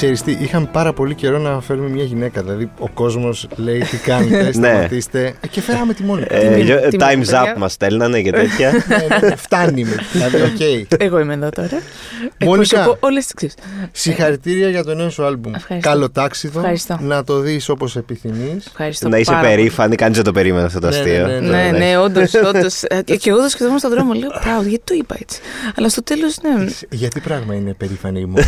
ξέρεις τι, είχαμε πάρα πολύ καιρό να φέρουμε μια γυναίκα. Δηλαδή, ο κόσμος λέει τι κάνετε, Ναι. σταματήστε. Ε, και φέραμε τη Μόνικα. Ε, Τιμή- για- τιμή, Time's παιδιά. up μας στέλνανε και τέτοια. Ναι, ναι, Φτάνει με. Δηλαδή, οκ. Εγώ είμαι εδώ τώρα. Μόνικα. Εκπροσωπώ όλες τις she's. Συγχαρητήρια για το νέο σου άλμπουμ. Ευχαριστώ. Καλοτάξιδο. Ευχαριστώ. Να το δεις όπως επιθυμείς. Ευχαριστώ να είσαι πάρα πολύ. περήφανη, κανείς δεν το περίμενε αυτό το Ναι, αστείο. ναι, Ναι, ναι, όντως. Και, και εγώ το σκεφτόμουν στον δρόμο. Λέω, Proud, γιατί το είπα έτσι. Αλλά στο τέλος, ναι. Γιατί πράγμα είναι περήφανη η μόνα.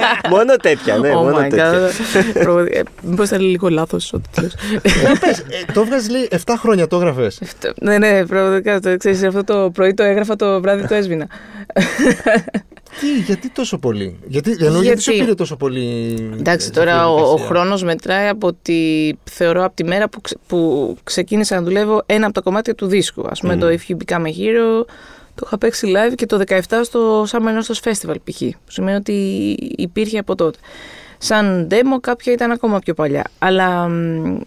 Ε, ναι, ναι. Μιλάμε μόνο τέτοια, ναι, Oh μόνο my τέτοια. God. Πραγματικά, ε, Μήπως ήταν λίγο λάθος ό,τι λες. Για πες, ε, το έβγαζε λέει 7 χρόνια το έγραφες. Αυτό- Ναι, ναι, πραγματικά. Το ξέρεις, αυτό το πρωί το έγραφα, το βράδυ το έσβηνα. Τι, γιατί τόσο πολύ; Γιατί, εννοώ, γιατί σου Γιατί- πήρε τόσο πολύ. Εντάξει, ε, τώρα ο, ο διαδικασία. χρόνος μετράει από τη, θεωρώ από τη μέρα που, ξε- που ξεκίνησα να δουλεύω ένα από τα κομμάτια του δίσκου. Ας πούμε Μμμ. το If You Become a Hero, το είχα παίξει live και το 17 στο Summer Nostos Festival π.χ. Που σημαίνει ότι υπήρχε από τότε. Σαν demo κάποια ήταν ακόμα πιο παλιά. Αλλά μ,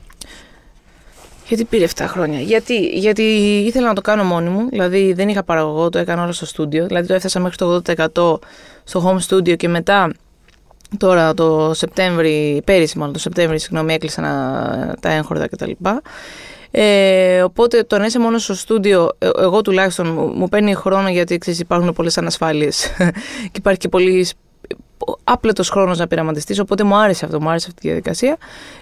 γιατί πήρε 7 χρόνια. Γιατί, γιατί ήθελα να το κάνω μόνη μου. Δηλαδή δεν είχα παραγωγό, το έκανα όλο στο στούντιο. Δηλαδή το έφτασα μέχρι το 80% στο home studio και μετά τώρα το Σεπτέμβρη, πέρυσι μάλλον το Σεπτέμβρη, συγγνώμη, έκλεισα να, τα έγχορδα κτλ. Ε, οπότε το να είσαι μόνο στο στούντιο, ε, εγώ τουλάχιστον μου, μου παίρνει χρόνο γιατί ξέρεις, υπάρχουν πολλές ανασφάλειες και υπάρχει και πολύ άπλετος χρόνος να πειραματιστείς, οπότε μου άρεσε αυτό, μου άρεσε αυτή η διαδικασία.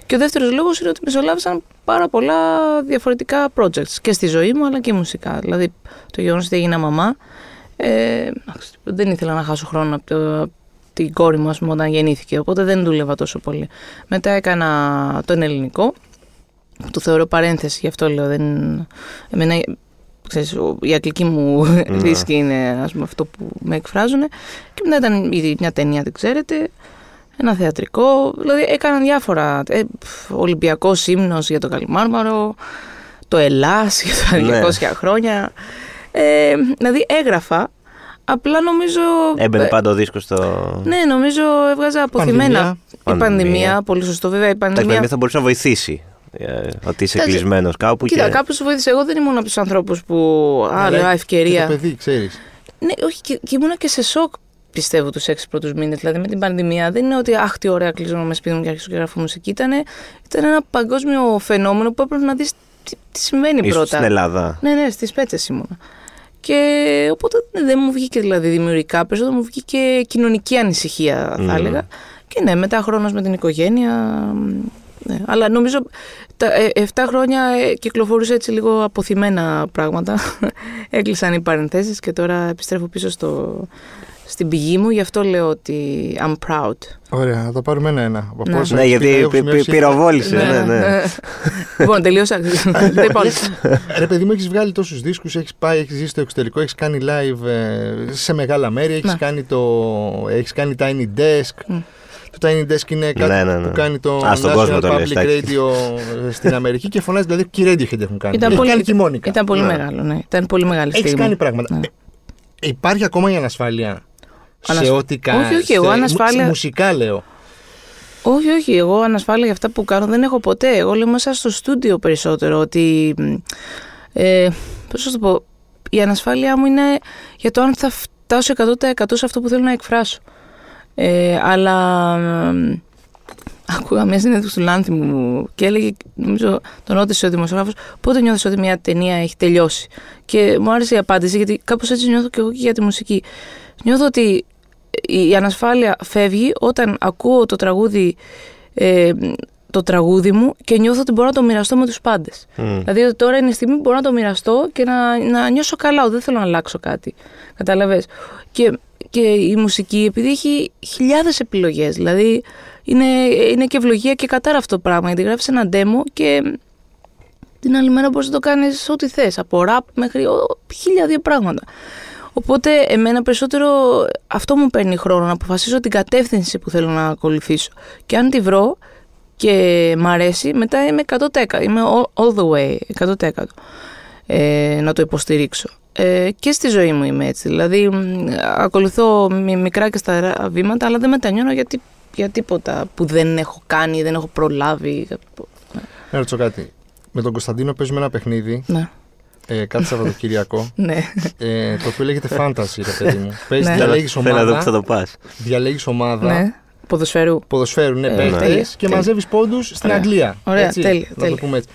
Και ο δεύτερος λόγος είναι ότι μεσολάβησαν πάρα πολλά διαφορετικά projects και στη ζωή μου αλλά και μουσικά. Δηλαδή το γεγονός ότι έγινα μαμά, ε, δεν ήθελα να χάσω χρόνο από το, από την κόρη μου ας πούμε, όταν γεννήθηκε, οπότε δεν δούλευα τόσο πολύ. Μετά έκανα τον ελληνικό, που το θεωρώ παρένθεση, γι' αυτό λέω. Δεν... Εμένα, ξέρεις, ο- η αγγλική μου δίσκη είναι ας πούμε, αυτό που με εκφράζουν. Και μετά ήταν ήδη μια ταινία, δεν ξέρετε, ένα θεατρικό. Δηλαδή έκανα διάφορα. Ε, πφ, Ολυμπιακός ύμνος για το Καλιμάρμαρο, το Ελλάς για Ναι. τα 200 χρόνια. Ε, δηλαδή έγραφα, απλά νομίζω... Έμπαινε ε, πάντα ο δίσκος στο. ναι, νομίζω έβγαζα αποθυμένα. Πανδημία. Η πανδημία, Πανδημία. πολύ σωστό βέβαια. Η Εντάξει, πανδημία πανδημία θα μπορούσε να βοηθήσει. Ε, Ότι είσαι Εντάξει, κλεισμένος κάπου. Κοίτα, και... κάποιος σου βοήθησε. Εγώ δεν ήμουν από τους ανθρώπους που. Α, Αλλά λέω, α, Και ευκαιρία. το παιδί, ξέρεις. Ναι, όχι, και, και ήμουνα και σε σοκ, πιστεύω, τους έξι πρώτους μήνες. Δηλαδή με την πανδημία. Δεν είναι ότι, αχ, τι ωραία, κλείζω με σπίτι μου και αρχίζω και γράφω μουσική. Ήτανε, ήταν ένα παγκόσμιο φαινόμενο που έπρεπε να δεις τι, τι συμβαίνει Ίσως πρώτα. στην Ελλάδα. Ναι, ναι, στις πέτσες ήμουνα. Και οπότε ναι, δεν μου βγήκε δηλαδή δημιουργικά, περισσότερο μου βγήκε κοινωνική ανησυχία, θα Μμμ. έλεγα. Και ναι, μετά χρόνος με την οικογένεια. Μ, Ναι. Αλλά νομίζω τα 7 χρόνια ε, κυκλοφορούσα έτσι λίγο αποθυμένα πράγματα. Έκλεισαν οι παρενθέσεις και τώρα επιστρέφω πίσω στο, στην πηγή μου. Γι' αυτό λέω ότι I'm proud. Ωραία, θα τα πάρουμε ένα-ένα. Από Ναι. πόσα Ναι, έχεις γιατί πει, έχω πυ- πυ- σημειώσει. πυροβόλησε. Ναι, ναι. λοιπόν, τελείωσα. Δεν είπα όλα. Ρε παιδί μου, έχεις βγάλει τόσους δίσκους, έχεις πάει, έχεις ζήσει στο εξωτερικό, έχεις κάνει live ε, σε μεγάλα μέρη, έχεις Ναι. κάνει, το, έχεις κάνει Tiny Desk. Μμ. Το Tiny Desk είναι κάτι Ναι, ναι, ναι. που κάνει το Α, στον National κόσμο το λες, Public εντάξει. Radio ε, στην Αμερική και φωνάζει δηλαδή και οι Radiohead έχουν κάνει. Ήταν Έχει πολύ- κάνει και η Μόνικα. Ήταν πολύ Ναι. μεγάλο, ναι. Ήταν πολύ μεγάλη Έχεις στιγμή. κάνει πράγματα. Ναι. Ε, υπάρχει ακόμα η ανασφάλεια σε Ανασφ- ό,τι κάνει. Όχι, όχι, εγώ ανασφάλεια- Μουσικά λέω. Όχι, όχι. Εγώ ανασφάλεια για αυτά που κάνω δεν έχω ποτέ. Εγώ λέω μέσα στο στούντιο περισσότερο ότι. μ, Ε, πώς θα το πω. Η ανασφάλειά μου είναι για το αν θα φτάσω 100% σε αυτό που θέλω να εκφράσω. Ε, αλλά. μ, Άκουγα μια συνέντευξη του Λάνθη μου και έλεγε, νομίζω τον ρώτησε ο δημοσιογράφος, πότε νιώθεις ότι μια ταινία έχει τελειώσει; Και μου άρεσε η απάντηση, γιατί κάπως έτσι νιώθω και εγώ και για τη μουσική. Νιώθω ότι η ανασφάλεια φεύγει όταν ακούω το τραγούδι, ε, το τραγούδι μου και νιώθω ότι μπορώ να το μοιραστώ με τους πάντες. Μμ. Δηλαδή ότι τώρα είναι η στιγμή που μπορώ να το μοιραστώ και να, να νιώσω καλά, ότι δεν θέλω να αλλάξω κάτι. Καταλαβες. Και, και η μουσική, επειδή έχει χιλιάδες επιλογές, δηλαδή είναι, είναι και ευλογία και κατάρα αυτό το πράγμα, γιατί γράφεις ένα demo και την άλλη μέρα μπορείς να το κάνεις ό,τι θες, από rap μέχρι ο, χίλια δύο πράγματα. Οπότε εμένα περισσότερο αυτό μου παίρνει χρόνο να αποφασίσω την κατεύθυνση που θέλω να ακολουθήσω. Και αν τη βρω και μ' αρέσει, μετά είμαι 100%. Είμαι all, all the way, 100% ε, να το υποστηρίξω. Ε, και στη ζωή μου είμαι έτσι. Δηλαδή, μ, ακολουθώ μι- μικρά και σταρά βήματα, αλλά δεν μετανιώνω γιατί, για τίποτα που δεν έχω κάνει, δεν έχω προλάβει. Να ρωτήσω κάτι. Με τον Κωνσταντίνο παίζουμε ένα παιχνίδι Ναι, ε, κάθε Σαββατοκύριακο. ναι. ε, το οποίο λέγεται Fantasy, ρε παιδί μου. Παίζεις, Ναι. διαλέγεις Θέλω να δω ομάδα. που θα το πας. Διαλέγεις ομάδα ναι. Ποδοσφαίρου. ποδοσφαίρου, ναι, Ε, παίχτες, τέλεια, και τέλεια. μαζεύεις πόντους στην Ωραία. Αγγλία. Ωραία, έτσι, τέλεια, να το τέλεια. πούμε έτσι.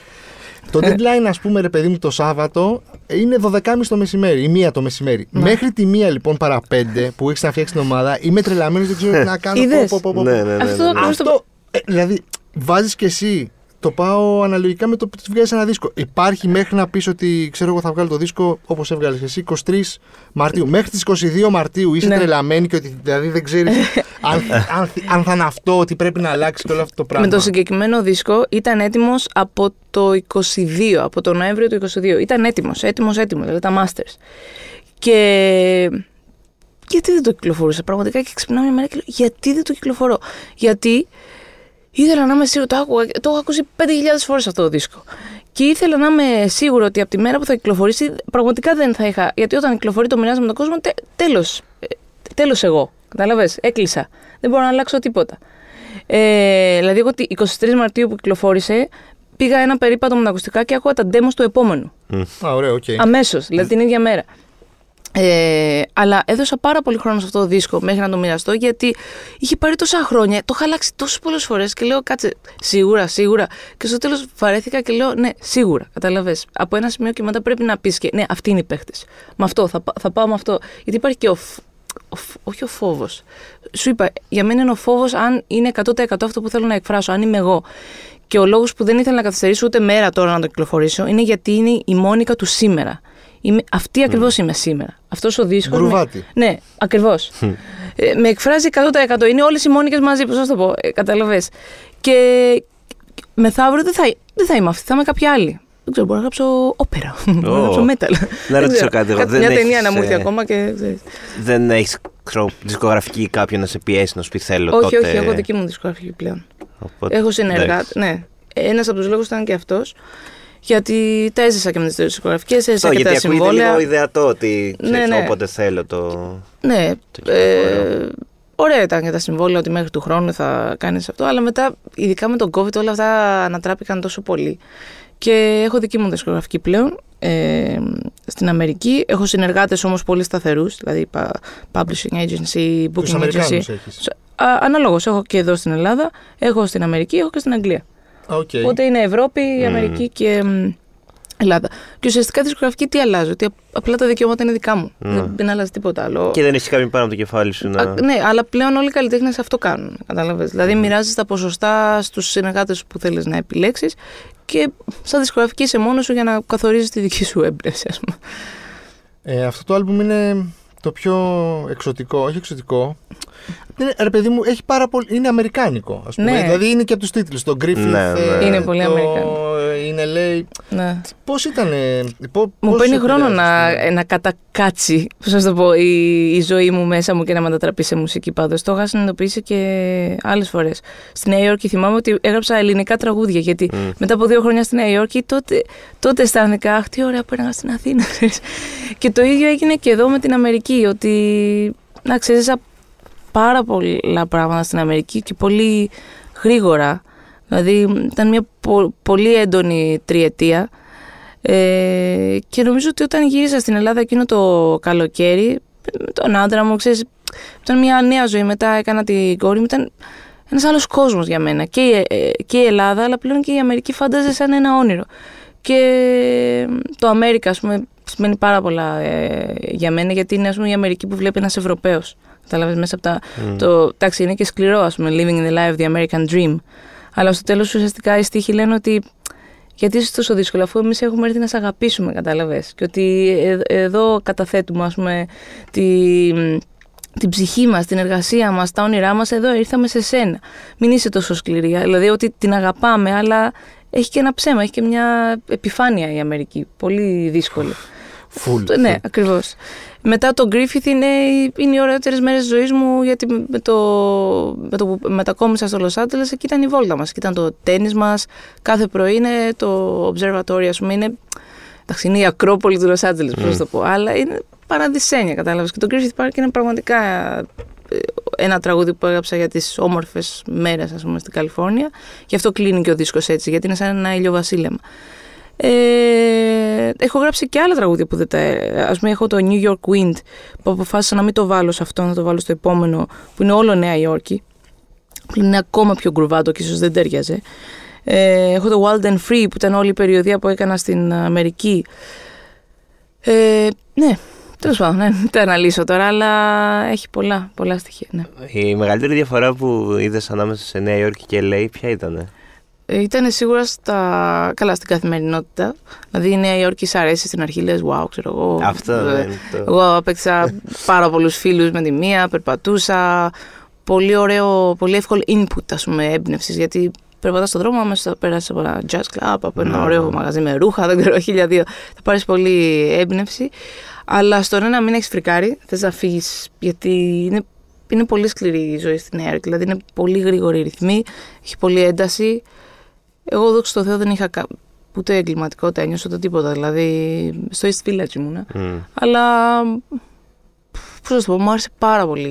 Το deadline, ας πούμε, ρε παιδί μου, το Σάββατο είναι 12.30 το μεσημέρι, η μία το μεσημέρι. Ναι. Μέχρι τη μία λοιπόν παρά πέντε που έχεις να φτιάξεις την ομάδα, είμαι τρελαμένος, δεν ξέρω τι να κάνω. Είδες; πω, πω, πω, πω. Ναι, ναι, ναι. Αυτό ναι, ναι. ακριβώς το- Αυτό, ε, δηλαδή, βάζεις και εσύ. Το πάω αναλογικά με το που βγάζει ένα δίσκο. Υπάρχει μέχρι να πεις ότι ξέρω εγώ θα βγάλω το δίσκο όπως έβγαλες εσύ 23 Μαρτίου. Μέχρι τις 22 Μαρτίου είσαι Ναι. τρελαμένη και ότι δηλαδή δεν ξέρεις αν, αν, αν θα είναι αυτό, ότι πρέπει να αλλάξει και όλο αυτό το πράγμα. Με το συγκεκριμένο δίσκο ήταν έτοιμος από το 22, από τον Νοέμβριο του 22. Ήταν έτοιμος, έτοιμος, έτοιμος, δηλαδή τα Masters. Και. Γιατί δεν το κυκλοφορούσα, πραγματικά και ξυπνάω μια μέρα και λέω: Γιατί δεν το κυκλοφορώ; Γιατί ήθελα να είμαι σίγουρο, το, άκουγα, το έχω ακούσει 5.000 φορές αυτό το δίσκο. Και ήθελα να είμαι σίγουρο ότι από τη μέρα που θα κυκλοφορήσει, πραγματικά δεν θα είχα. Γιατί όταν κυκλοφορεί το μοιράζομαι με τον κόσμο, τε, τέλος. Τέλος εγώ. Κατάλαβες, έκλεισα. Δεν μπορώ να αλλάξω τίποτα. Ε, δηλαδή, εγώ τη 23 Μαρτίου που κυκλοφόρησε, πήγα ένα περίπατο με τα ακουστικά και άκουγα τα demos του επόμενου. Α, ωραίο, οκ. Αμέσως, δηλαδή την ίδια μέρα. Ε, αλλά έδωσα πάρα πολύ χρόνο σε αυτό το δίσκο μέχρι να το μοιραστώ γιατί είχε πάρει τόσα χρόνια, το είχα αλλάξει τόσες πολλές φορές και λέω κάτσε, σίγουρα, σίγουρα. Και στο τέλος βαρέθηκα και λέω ναι, σίγουρα. Καταλαβες. Από ένα σημείο και μετά πρέπει να πεις και ναι, αυτή είναι η παίχτη. Με αυτό, θα, πά- θα πάω με αυτό. Γιατί υπάρχει και ο, φ- ο φ- όχι ο φόβος. Σου είπα, για μένα είναι ο φόβος αν είναι 100% αυτό που θέλω να εκφράσω, αν είμαι εγώ. Και ο λόγος που δεν ήθελα να καθυστερήσω ούτε μέρα τώρα να το κυκλοφορήσω είναι γιατί είναι η μόνικα του σήμερα. Είμαι, αυτή ακριβώς είμαι σήμερα. Αυτός ο δίσκο. Γκρουβάτι. Ναι, ακριβώς. ε, με εκφράζει 100%. Είναι όλες οι μόνικες μαζί, πώς να το πω. Ε, Καταλαβέ. Και μεθαύριο δεν θα, δεν θα είμαι αυτή, θα είμαι κάποια άλλη. Δεν ξέρω, μπορώ να γράψω όπερα. Μπορώ να γράψω metal. Να Δεν ρωτήσω ξέρω. κάτι, εγώ. Κάτι- Δεν Μια έχεις, ταινία να μου έρθει ε, ακόμα και. ξέρεις. Δεν έχεις δισκογραφική ή κάποιον να σε πιέσει να σου πει θέλω Όχι, τότε. όχι, εγώ δική μου δισκογραφική πλέον. Οπότε, Έχω συνεργάτη. Ναι. Ένας από τους λόγους ήταν και αυτός. Γιατί τα έζησα και με τις δισκογραφικές, έζησα Αυτό, και τα γιατί ακούγεται συμβόλαια. λίγο ιδεατό ότι Ναι, ξέρεις, ναι. όποτε θέλω το... Ναι, το ε, κυκλοφορώ. ωραία ήταν και τα συμβόλαια ότι μέχρι του χρόνου θα κάνεις αυτό, αλλά μετά, ειδικά με τον COVID, όλα αυτά ανατράπηκαν τόσο πολύ. Και έχω δική μου δισκογραφική πλέον ε, στην Αμερική. Έχω συνεργάτες όμως πολύ σταθερούς, δηλαδή πα- publishing agency, Τους booking Αμερικάνους agency. έχεις. Αναλόγως, έχω και εδώ στην Ελλάδα, έχω στην Αμερική, έχω και στην Αγγλία. Α, οκ. Οπότε είναι Ευρώπη, Αμερική και μ, Ελλάδα. Και ουσιαστικά δισκογραφική τι αλλάζει, ότι απλά τα δικαιώματα είναι δικά μου. Δεν, δεν αλλάζει τίποτα άλλο. Και δεν έχει κάποιον πάνω από το κεφάλι σου να... Α, ναι, αλλά πλέον όλοι οι καλλιτέχνες αυτό κάνουν. Κατάλαβες. Δηλαδή, μοιράζεις τα ποσοστά στους συνεργάτες που θέλεις να επιλέξεις και σαν δισκογραφική είσαι μόνος σου για να καθορίζεις τη δική σου έμπνευση, ας πούμε. Ε, αυτό το άλμπουμ είναι το πιο εξωτικό, όχι εξωτικό. Είναι, ρε παιδί μου, έχει πάρα πολύ. Είναι αμερικάνικο, ας πούμε. Ναι. Δηλαδή είναι και από τους τίτλους. Το Griffith. Ναι, ναι. ε, Είναι πολύ το, αμερικάνικο. ε, Είναι λέει. Ναι. Πώς ήταν. Πώ, Μου παίρνει χρόνο να, ε, να κατακάτσει, πώς να σου το πω, η, η ζωή μου μέσα μου και να μετατραπεί σε μουσική πάντως. Το είχα συνειδητοποιήσει και άλλες φορές. Στη Νέα Υόρκη θυμάμαι ότι έγραψα ελληνικά τραγούδια, γιατί μετά από δύο χρόνια στη Νέα Υόρκη τότε, τότε αισθάνθηκα, αχ τι ωραία που έλεγα στην Αθήνα. ξέρεις. και το ίδιο έγινε και εδώ με την Αμερική, ότι να ξέρεις πάρα πολλά πράγματα στην Αμερική και πολύ γρήγορα. Δηλαδή ήταν μια πο- πολύ έντονη τριετία. Ε, και νομίζω ότι όταν γύρισα στην Ελλάδα εκείνο το καλοκαίρι, με τον άντρα μου, ξέρεις, ήταν μια νέα ζωή. Μετά έκανα την κόρη μου, ήταν ένας άλλος κόσμος για μένα. Και, η- ε, και η Ελλάδα, αλλά πλέον και η Αμερική φάνταζε σαν ένα όνειρο. Και το Αμέρικα, ας πούμε, σημαίνει πάρα πολλά ε, για μένα, γιατί είναι ας πούμε, η Αμερική που βλέπει ένας Ευρωπαίος. Κατάλαβες μέσα από τα... Το, εντάξει, είναι και σκληρό, ας πούμε, living in the life of the American dream. Αλλά στο τέλος ουσιαστικά οι στίχοι λένε ότι γιατί είσαι τόσο δύσκολο, αφού εμείς έχουμε έρθει να σε αγαπήσουμε, κατάλαβε. Και ότι ε- εδώ καταθέτουμε, ας πούμε, τη, την ψυχή μας, την εργασία μας, τα όνειρά μας. Εδώ ήρθαμε σε σένα. Μην είσαι τόσο σκληρή. Δηλαδή ότι την αγαπάμε, αλλά έχει και ένα ψέμα, έχει και μια επιφάνεια η Αμερική. Πολύ δύσκολη. Φουλ. Ναι, ακριβώς. Μετά το Griffith είναι, είναι οι ωραιότερες μέρες της ζωής μου, γιατί με το, με το που μετακόμισα στο Los Angeles, εκεί ήταν η βόλτα μας. Εκεί ήταν το τέννη μας. Κάθε πρωί είναι το observatory, ας πούμε. Είναι, εντάξει, είναι η Ακρόπολη του Los Angeles, πώς να το πω. Αλλά είναι παραδεισένια, κατάλαβες. Και το Griffith Park είναι πραγματικά ε, ένα τραγούδι που έγραψα για τις όμορφες μέρες, ας πούμε, στην Καλιφόρνια. Γι' αυτό κλείνει και ο δίσκος έτσι, γιατί είναι σαν ένα ηλιοβασίλεμα. Ε, έχω γράψει και άλλα τραγούδια που δεν τα. Α πούμε, έχω το New York Wind που αποφάσισα να μην το βάλω σε αυτό, να το βάλω στο επόμενο, που είναι όλο Νέα Υόρκη. είναι ακόμα πιο γκρουβάτο και ίσως δεν τέριαζε. Ε, έχω το Wild and Free που ήταν όλη η περιοδία που έκανα στην Αμερική. Ε, ναι, τέλος πάντων, ναι, δεν το αναλύσω τώρα, αλλά έχει πολλά, πολλά στοιχεία. Ναι. Η μεγαλύτερη διαφορά που είδες ανάμεσα σε Νέα Υόρκη και LA, ποια ήταν. Ε, ήταν σίγουρα στα... καλά στην καθημερινότητα. Δηλαδή η Νέα Υόρκη σ' αρέσει στην αρχή, λες wow, ξέρω εγώ. Αυτό ε, δεν είναι το... Εγώ απέκτησα πάρα πολλούς φίλους με τη μία, περπατούσα. Πολύ ωραίο, πολύ εύκολο input, ας πούμε, έμπνευσης. Γιατί περπατάς στον δρόμο, αμέσως πέρασε από ένα jazz club, από ένα Ναι. ωραίο μαγαζί με ρούχα, δεν ξέρω, χίλια δύο. Θα πάρεις πολύ έμπνευση. Αλλά στο να μην έχεις φρικάρει, θες να φύγεις, γιατί είναι, είναι πολύ σκληρή η ζωή στη Νέα Υόρκη. Δηλαδή είναι πολύ γρήγορη η ρυθμή, έχει πολλή ένταση. Εγώ δόξα τω Θεώ δεν είχα κα... ούτε εγκληματικότητα, ένιωσα ούτε τίποτα. Δηλαδή στο East Village ήμουνα. Μμ. Αλλά πώς να σου πω, μου άρεσε πάρα πολύ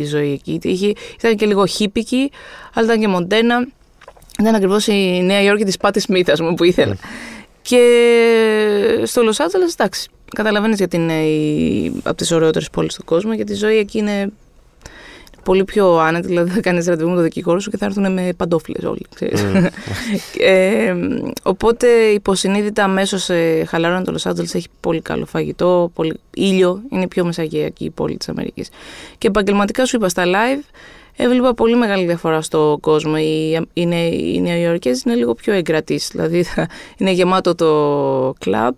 η ζωή εκεί. Είχε, ήταν και λίγο χίπικη, αλλά ήταν και μοντένα. Ήταν ακριβώς η Νέα Υόρκη της Πάτη Σμιθ, ας πούμε, που ήθελα. Και στο Λος Άντζελες, εντάξει, καταλαβαίνεις γιατί είναι η, από τις ωραιότερες πόλεις του κόσμου, γιατί η ζωή εκεί είναι πολύ πιο άνετη, δηλαδή θα κάνεις ραντεβού με τον δικηγόρο σου και θα έρθουν με παντόφλες όλοι, ξέρεις. ε, οπότε υποσυνείδητα αμέσως ε, χαλαρώνει το Λος Άντζελες, έχει πολύ καλό φαγητό, πολύ ήλιο, είναι η πιο μεσαγειακή πόλη της Αμερικής. Και επαγγελματικά σου είπα στα live, έβλεπα πολύ μεγάλη διαφορά στο κόσμο. Οι, οι, Νε- οι Νεοϊορκές είναι λίγο πιο εγκρατείς, δηλαδή θα, είναι γεμάτο το κλαμπ,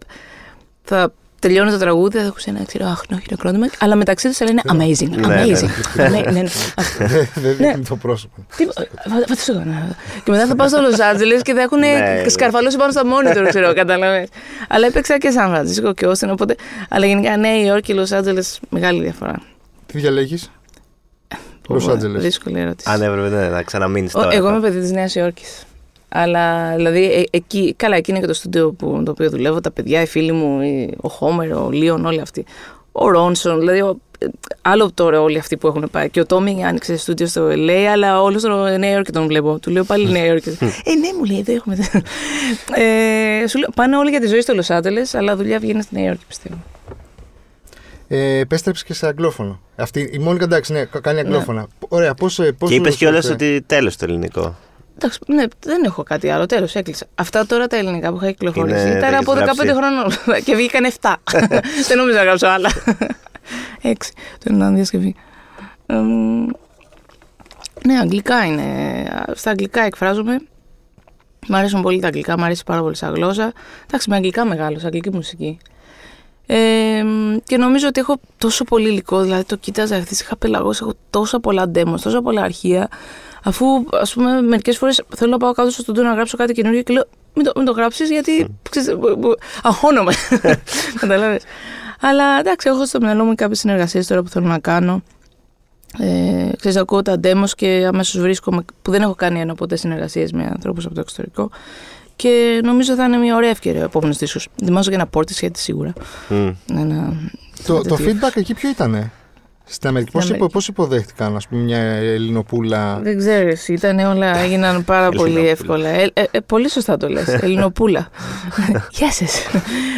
θα τελειώνει το τραγούδι, θα ακούσει ένα ξέρω, αχ, ναι, χειροκρότημα, αλλά μεταξύ τους θα λένε amazing, Ναι, ναι. amazing. Ναι, ναι, ναι. Αυτό. Δεν δείχνει το πρόσωπο. Τι- φα- φα- σου έκανα. Και μετά θα πάω στο Λος Άντζελες και θα έχουν Ναι, σκαρφαλώσει πάνω στα monitor, ξέρω, καταλαβαίνεις. Αλλά έπαιξα και Σαν Φρανσίσκο και Όστιν, οπότε. Αλλά γενικά Νέα Υόρκη και Λος Άντζελες, μεγάλη διαφορά. Τι διαλέγεις; Λος Πω, Άντζελες. Δύσκολη ερώτηση. Αν έπρεπε ναι, να ξαναμείνεις Ο- τώρα. Εγώ είμαι παιδί της Νέας Υόρκης. Αλλά δηλαδή ε, εκεί, καλά, εκεί είναι και το στούντιο που, το οποίο δουλεύω, τα παιδιά, οι φίλοι μου, οι- ο Χόμερ, ο Λίον, όλοι αυτοί. Ο Ρόνσον, δηλαδή ο, ε, άλλο τώρα όλοι αυτοί που έχουν πάει. Και ο Τόμι άνοιξε στούντιο στο LA, αλλά όλος στο Νέα Υόρκη τον βλέπω. Του λέω πάλι Νέα Υόρκη. ε, ναι, μου λέει, εδώ έχουμε. ε, σου λέω, πάνε όλοι για τη ζωή στο Λος Άντελες, αλλά δουλειά βγαίνει στη Νέα Υόρκη, πιστεύω. Ε, επέστρεψες και σε αγγλόφωνο. Αυτή, η Μόνικα εντάξει, ναι, κα- κάνει αγγλόφωνα. Ωραία, πώς. Και είπες κιόλας ότι τέλος το ελληνικό. Εντάξει, ναι, δεν έχω κάτι άλλο. Τέλος, έκλεισα. Αυτά τώρα τα ελληνικά που είχα κυκλοφορήσει Είναι- ήταν τα από 15 έχεις γράψει. χρόνων και βγήκαν 7. δεν νόμιζα να γράψω άλλα. 6. Το είναι διασκευή. Εμ, ναι, αγγλικά είναι. Στα αγγλικά εκφράζομαι. Μ' αρέσουν πολύ τα αγγλικά, μ' αρέσει πάρα πολύ σαν γλώσσα. Εντάξει, με αγγλικά μεγάλο, αγγλική μουσική. Ε, και νομίζω ότι έχω τόσο πολύ υλικό, δηλαδή το κοίταζα χθες, είχα πελαγώσει, έχω τόσα πολλά demos, τόσα πολλά αρχεία, αφού ας πούμε μερικές φορές θέλω να πάω κάτω στο στούντιο να γράψω κάτι καινούργιο και λέω μην το, μην το γράψεις γιατί ξέρεις, μπο- μπο- αγχώνομαι, καταλάβες. Αλλά εντάξει, έχω στο μυαλό μου κάποιες συνεργασίες τώρα που θέλω να κάνω. Ε, ξέρεις, ακούω τα demos και αμέσως βρίσκομαι, που δεν έχω κάνει ένα ποτέ συνεργασίες με ανθρώπους από το εξωτερικό και νομίζω θα είναι μια ωραία ευκαιρία ο επόμενος δίσκος. Ετοιμάζω και ένα πόρτι σίγουρα. Μμ. Ένα... Το, το τέτοιο. feedback εκεί ποιο ήταν. Στην Αμερική, πώς, Αμερική. υπο, πώς υποδέχτηκαν, ας πούμε, μια Ελληνοπούλα; Δεν ξέρεις, ήταν όλα, έγιναν πάρα πολύ Ελληνοπούλα. εύκολα. Ε, ε, ε, πολύ σωστά το λες, Ελληνοπούλα. Γεια σας.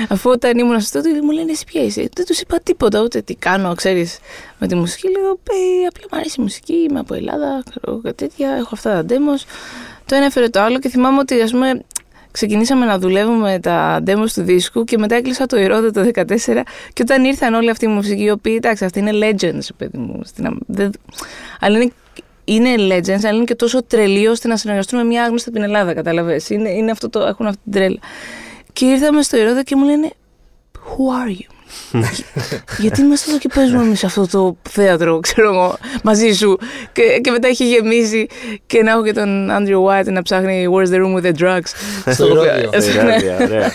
Αφού όταν ήμουν στο στούντιο μου λένε εσύ ποια είσαι; Δεν τους είπα τίποτα, ούτε τι κάνω, ξέρεις, με τη μουσική. Λέω, «Ε, απλά μου αρέσει η μουσική, είμαι από Ελλάδα, ξέρω, κάτι τέτοια, έχω αυτά τα demos. Το ένα έφερε το άλλο και θυμάμαι ότι, ας πούμε, ξεκινήσαμε να δουλεύουμε τα demos του δίσκου και μετά έκλεισα το Ηρώδε το 2014 και όταν ήρθαν όλοι αυτοί οι μουσικοί οι οποίοι, εντάξει, αυτοί είναι legends, παιδί μου. Στην, Αμ- δεν, αλλά είναι, είναι legends, αλλά είναι και τόσο τρελοί ώστε να συνεργαστούν με μια άγνωστη από την Ελλάδα, καταλαβες. Είναι, είναι αυτό το, έχουν αυτή την τρέλα. Και ήρθαμε στο Ηρώδε και μου λένε, Who are you? Γιατί είμαστε εδώ και παίζουμε εμείς αυτό το θέατρο, ξέρω εγώ, μαζί σου. Και, και μετά είχε γεμίσει και να έχω και τον Andrew White να ψάχνει Where's the room with the drugs. Στο Ηρώδειο. Στη Ναι. ράδια, ωραία.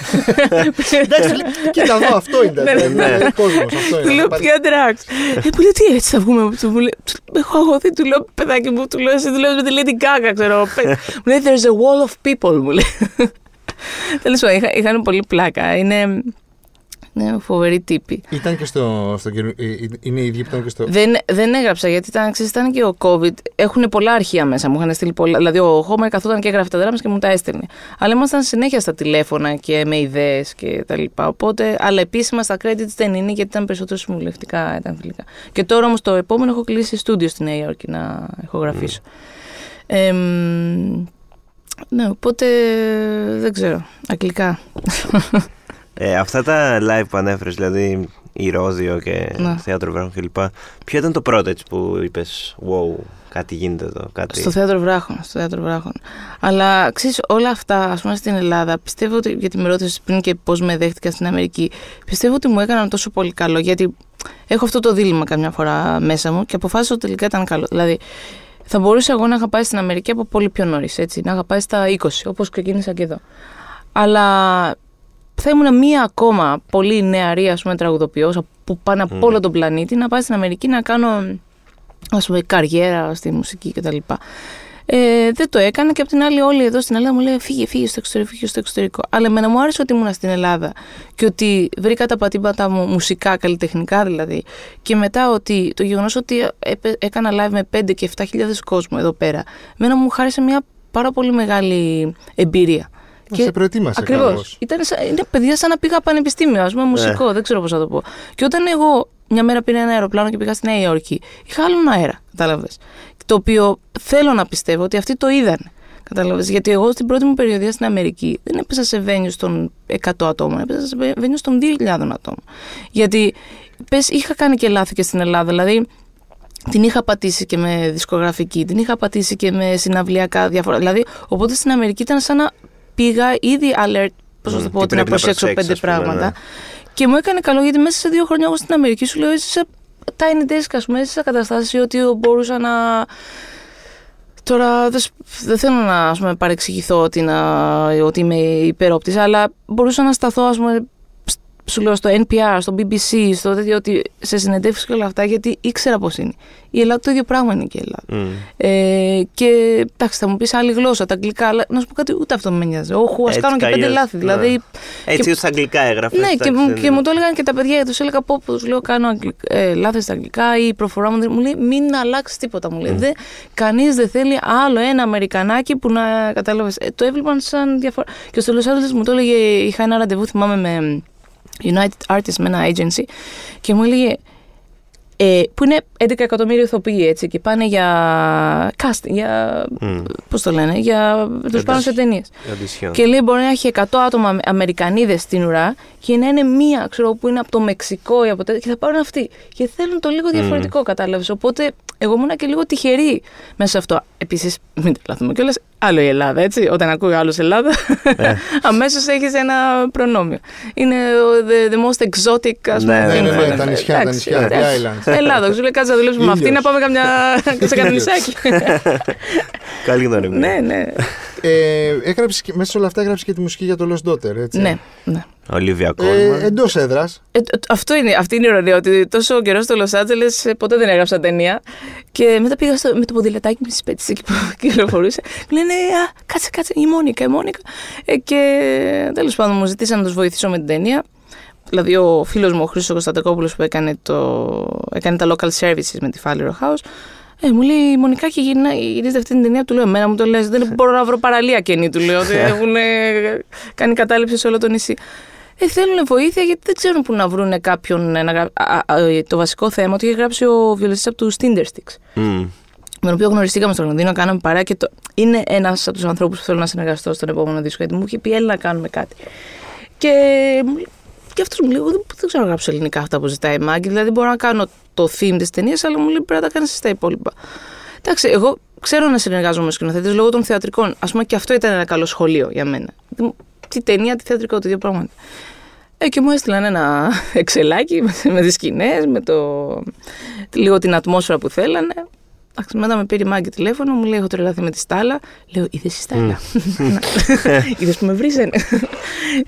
Εντάξει, λέει, κοίτα εδώ, αυτό είναι. Ναι, ναι, είναι, ναι. είναι κόσμος, αυτό Του είναι. λέω Πάρε- ποια drugs; Ε, μου λέει τι έτσι θα βγούμε; Του μου λέει, έχω αγωθεί, του λέω παιδάκι μου, του λέω εσύ δουλεύεις με τη Lady Gaga, ξέρω. Πε- Μου λέει there's a wall of people, μου λέει. Τέλος πάντων, είχα- είχαν πολύ πλάκα. Είναι, είναι φοβερή τύπη. Ήταν και στο. στο καινού- ε, ε, είναι οι ίδιοι που ήταν και στο. Δεν, δεν έγραψα γιατί ήταν, ξέρεις, ήταν και ο COVID. Έχουν πολλά αρχεία μέσα. Μου είχαν στείλει πολλά. Δηλαδή, ο Χόμερ καθόταν και έγραφε τα δράμα και μου τα έστελνε. Αλλά ήμασταν συνέχεια στα τηλέφωνα και με ιδέες και τα λοιπά. Οπότε, αλλά επίσημα στα credits δεν είναι γιατί ήταν περισσότερο συμβουλευτικά, ήταν φιλικά. Και τώρα όμως το επόμενο έχω κλείσει στούντιο στη Νέα Υόρκη να ηχογραφήσω. Εμ, ναι, οπότε δεν ξέρω. Αγγλικά. Ε, αυτά τα live που ανέφερες, δηλαδή η Ρόδιο και Ναι. θέατρο βράχων κλπ. Ποιο ήταν το πρώτο έτσι που είπες, Wow, κάτι γίνεται εδώ. Κάτι... Στο θέατρο βράχων. Στο θέατρο βράχων. Αλλά ξέρεις, όλα αυτά, ας πούμε στην Ελλάδα, πιστεύω ότι. Γιατί με ρώτησες πριν και πώς με δέχτηκα στην Αμερική, πιστεύω ότι μου έκαναν τόσο πολύ καλό. Γιατί έχω αυτό το δίλημα καμιά φορά μέσα μου και αποφάσισα ότι τελικά ήταν καλό. Δηλαδή, θα μπορούσα εγώ να είχα πάει στην Αμερική από πολύ πιο νωρίς, έτσι. Να είχα πάει στα 20, όπως ξεκίνησα και εδώ. Αλλά θα ήμουν μία ακόμα πολύ νεαρή, ας πούμε, τραγουδοποιός που πάνε από Μμμ. όλο τον πλανήτη να πάει στην Αμερική να κάνω ας πούμε, καριέρα στη μουσική κτλ. Ε, δεν το έκανα και απ' την άλλη όλοι εδώ στην Ελλάδα μου λένε φύγε, φύγε στο εξωτερικό, φύγε στο εξωτερικό. Αλλά εμένα μου άρεσε ότι ήμουν στην Ελλάδα και ότι βρήκα τα πατήματα μου μουσικά, καλλιτεχνικά δηλαδή. Και μετά ότι το γεγονός ότι έπε- έκανα live με 5 και 7 χιλιάδες κόσμο εδώ πέρα, εμένα μου χάρισε μια πάρα πολύ μεγάλη εμπειρία. Και... Σε προετοίμασε Ακριβώς. καλώς. Ήταν σαν, είναι παιδιά σαν να πήγα πανεπιστήμιο, ας πούμε, μουσικό, δεν ξέρω πώς να το πω. Και όταν εγώ μια μέρα πήρα ένα αεροπλάνο και πήγα στη Νέα Υόρκη, είχα άλλον αέρα, κατάλαβες. Το οποίο θέλω να πιστεύω ότι αυτοί το είδαν. Κατάλαβες. Γιατί εγώ στην πρώτη μου περιοδία στην Αμερική δεν έπεσα σε βένιου των 100 ατόμων, έπεσα σε βένιου των 2.000 ατόμων. Γιατί πες, είχα κάνει και λάθη και στην Ελλάδα. Δηλαδή, την είχα πατήσει και με δισκογραφική, την είχα πατήσει και με συναυλιακά διάφορα. Δηλαδή, οπότε στην Αμερική ήταν σαν να πήγα ήδη alert, πώς να Μμ, το πω, τι ότι να πρέπει να προσέξω προσέξεις, πέντε ας πούμε, πράγματα. ναι. Και μου έκανε καλό γιατί μέσα σε δύο χρόνια εγώ στην Αμερική σου λέω έζησα tiny desk, ας πούμε, έζησα καταστάσεις ότι μπορούσα να. Τώρα δεν, σ- δεν θέλω να ας πούμε, παρεξηγηθώ ότι, να, ότι είμαι υπερόπτης, αλλά μπορούσα να σταθώ ας πούμε, σ- σου λέω στο NPR, στο BBC, στο τέτοιο, ότι σε συνεντεύξεις και όλα αυτά, γιατί ήξερα πώς είναι. Η Ελλάδα το ίδιο πράγμα είναι και η Ελλάδα. Μμ. Ε, και εντάξει, θα μου πεις άλλη γλώσσα, τα αγγλικά, αλλά να σου πω κάτι, ούτε αυτό με νοιάζει. Όχι, ας Έτσι κάνω και κι πέντε αλλιώς, λάθη. ναι. Δηλαδή, Έτσι, Και- ούτε στα αγγλικά έγραφες. ναι, και, εντάξει, μου- δεν και είναι. μου το έλεγαν και τα παιδιά, τους έλεγα πω, τους λέω κάνω αγγλ- ε, λάθη στα αγγλικά ή η προφορά μου. δεν- Μου λέει μην αλλάξεις τίποτα. Μου λέει. Mm. Δεν, κανείς δεν θέλει άλλο ένα Αμερικανάκι που να κατάλαβες. Ε, το έβλεπαν σαν διαφορά. Και στο Los Angeles μου το έλεγε, είχα ένα ραντεβού, θυμάμαι με United Artists, με ένα agency και μου έλεγε ε, που είναι 11 εκατομμύρια ηθοποιοί έτσι και πάνε για casting, για, Μμ. πώς το λένε, για τους πάνε σε ταινίες. Audition. Και λέει μπορεί να έχει 100 άτομα Αμε- Αμερικανίδες στην ουρά και να είναι μία, ξέρω, που είναι από το Μεξικό ή από τέτοια και θα πάρουν αυτοί. Και θέλουν το λίγο διαφορετικό, mm. κατάλαβες. Οπότε εγώ ήμουν και λίγο τυχερή μέσα σε αυτό. Επίσης, μην τρελαθούμε κιόλας, άλλο η Ελλάδα, έτσι. Όταν ακούει άλλος Ελλάδα, Ε. αμέσως έχεις ένα προνόμιο. Είναι ο- the, the most exotic, ας πούμε. Ναι, Ναι, ναι, ναι, ναι, ναι. τα νησιά, τα Εντάξει, νησιά, εντάξει. the islands. Ελλάδα, σου λέει κάτσε να δουλέψουμε με αυτή, Ήλιος. να πάμε καμιά, σε κανένα νησάκι. Καλή γνωριμία. ναι, ναι. Ε, έγραψες και- μέσα σε όλα αυτά έγραψες και τη μουσική για το Lost Daughter, έτσι. ναι, ναι. Ολίβια Ε, Κόλμαν. Εντός έδρας. Ε, τ- αυτό είναι, αυτή είναι η ηρωνία, ότι τόσο καιρό στο Λο Άντζελε ποτέ δεν έγραψα ταινία. Και μετά πήγα στο, με το ποδηλατάκι με τι πέτσε εκεί που κυκλοφορούσε. Μου λένε Α, κάτσε, κάτσε, η Μόνικα, η Μόνικα. Ε, και τέλος πάντων μου ζητήσαν να τους βοηθήσω με την ταινία. Δηλαδή ο φίλος μου, ο Χρήστος Κωνσταντακόπουλο που έκανε, το, έκανε τα local services με τη Φάληρο House. Ε, μου λέει η Μονικά και γυρνάει, γυρίζεται αυτή την ταινία. Του λέω: Εμένα μου το λες, δεν μπορώ να βρω παραλία καινή. Του λέω ότι έχουν κάνει κατάληψη σε όλο το νησί. Ε, θέλουν βοήθεια γιατί δεν ξέρουν πού να βρουν κάποιον. ε, Να γρα... α, α, α, το βασικό θέμα ότι είχε γράψει ο βιολιστής από τους Sticks Μμ. με τον οποίο γνωριστήκαμε στο Λονδίνο, κάναμε παρά και το... είναι ένας από τους ανθρώπους που θέλω να συνεργαστώ στον επόμενο δίσκο. Γιατί μου είχε πει, έλα να κάνουμε κάτι. Και, μου λέει- και αυτό μου λέει, εγώ δεν, δεν ξέρω να γράψω ελληνικά αυτά που ζητάει η Μάγκη. Δηλαδή, μπορώ να κάνω το theme της ταινίας, αλλά μου λέει πρέπει να τα κάνεις στα υπόλοιπα. Εντάξει, εγώ ξέρω να συνεργάζομαι με σκηνοθέτες λόγω των θεατρικών. Α πούμε, και αυτό ήταν ένα καλό σχολείο για μένα. Τι- Τι ταινία, τι θεατρικό, το δύο πράγματα. Ε, και μου έστειλαν ένα εξελάκι με, με τις σκηνές, με το, λίγο την ατμόσφαιρα που θέλανε. Εντάξει, μετά με πήρε η μάγκη τηλέφωνο, μου λέει: Έχω τρελαθεί με τη Στάλα. Λέω: Είδες η Στάλα; Είδες που με βρίζανε;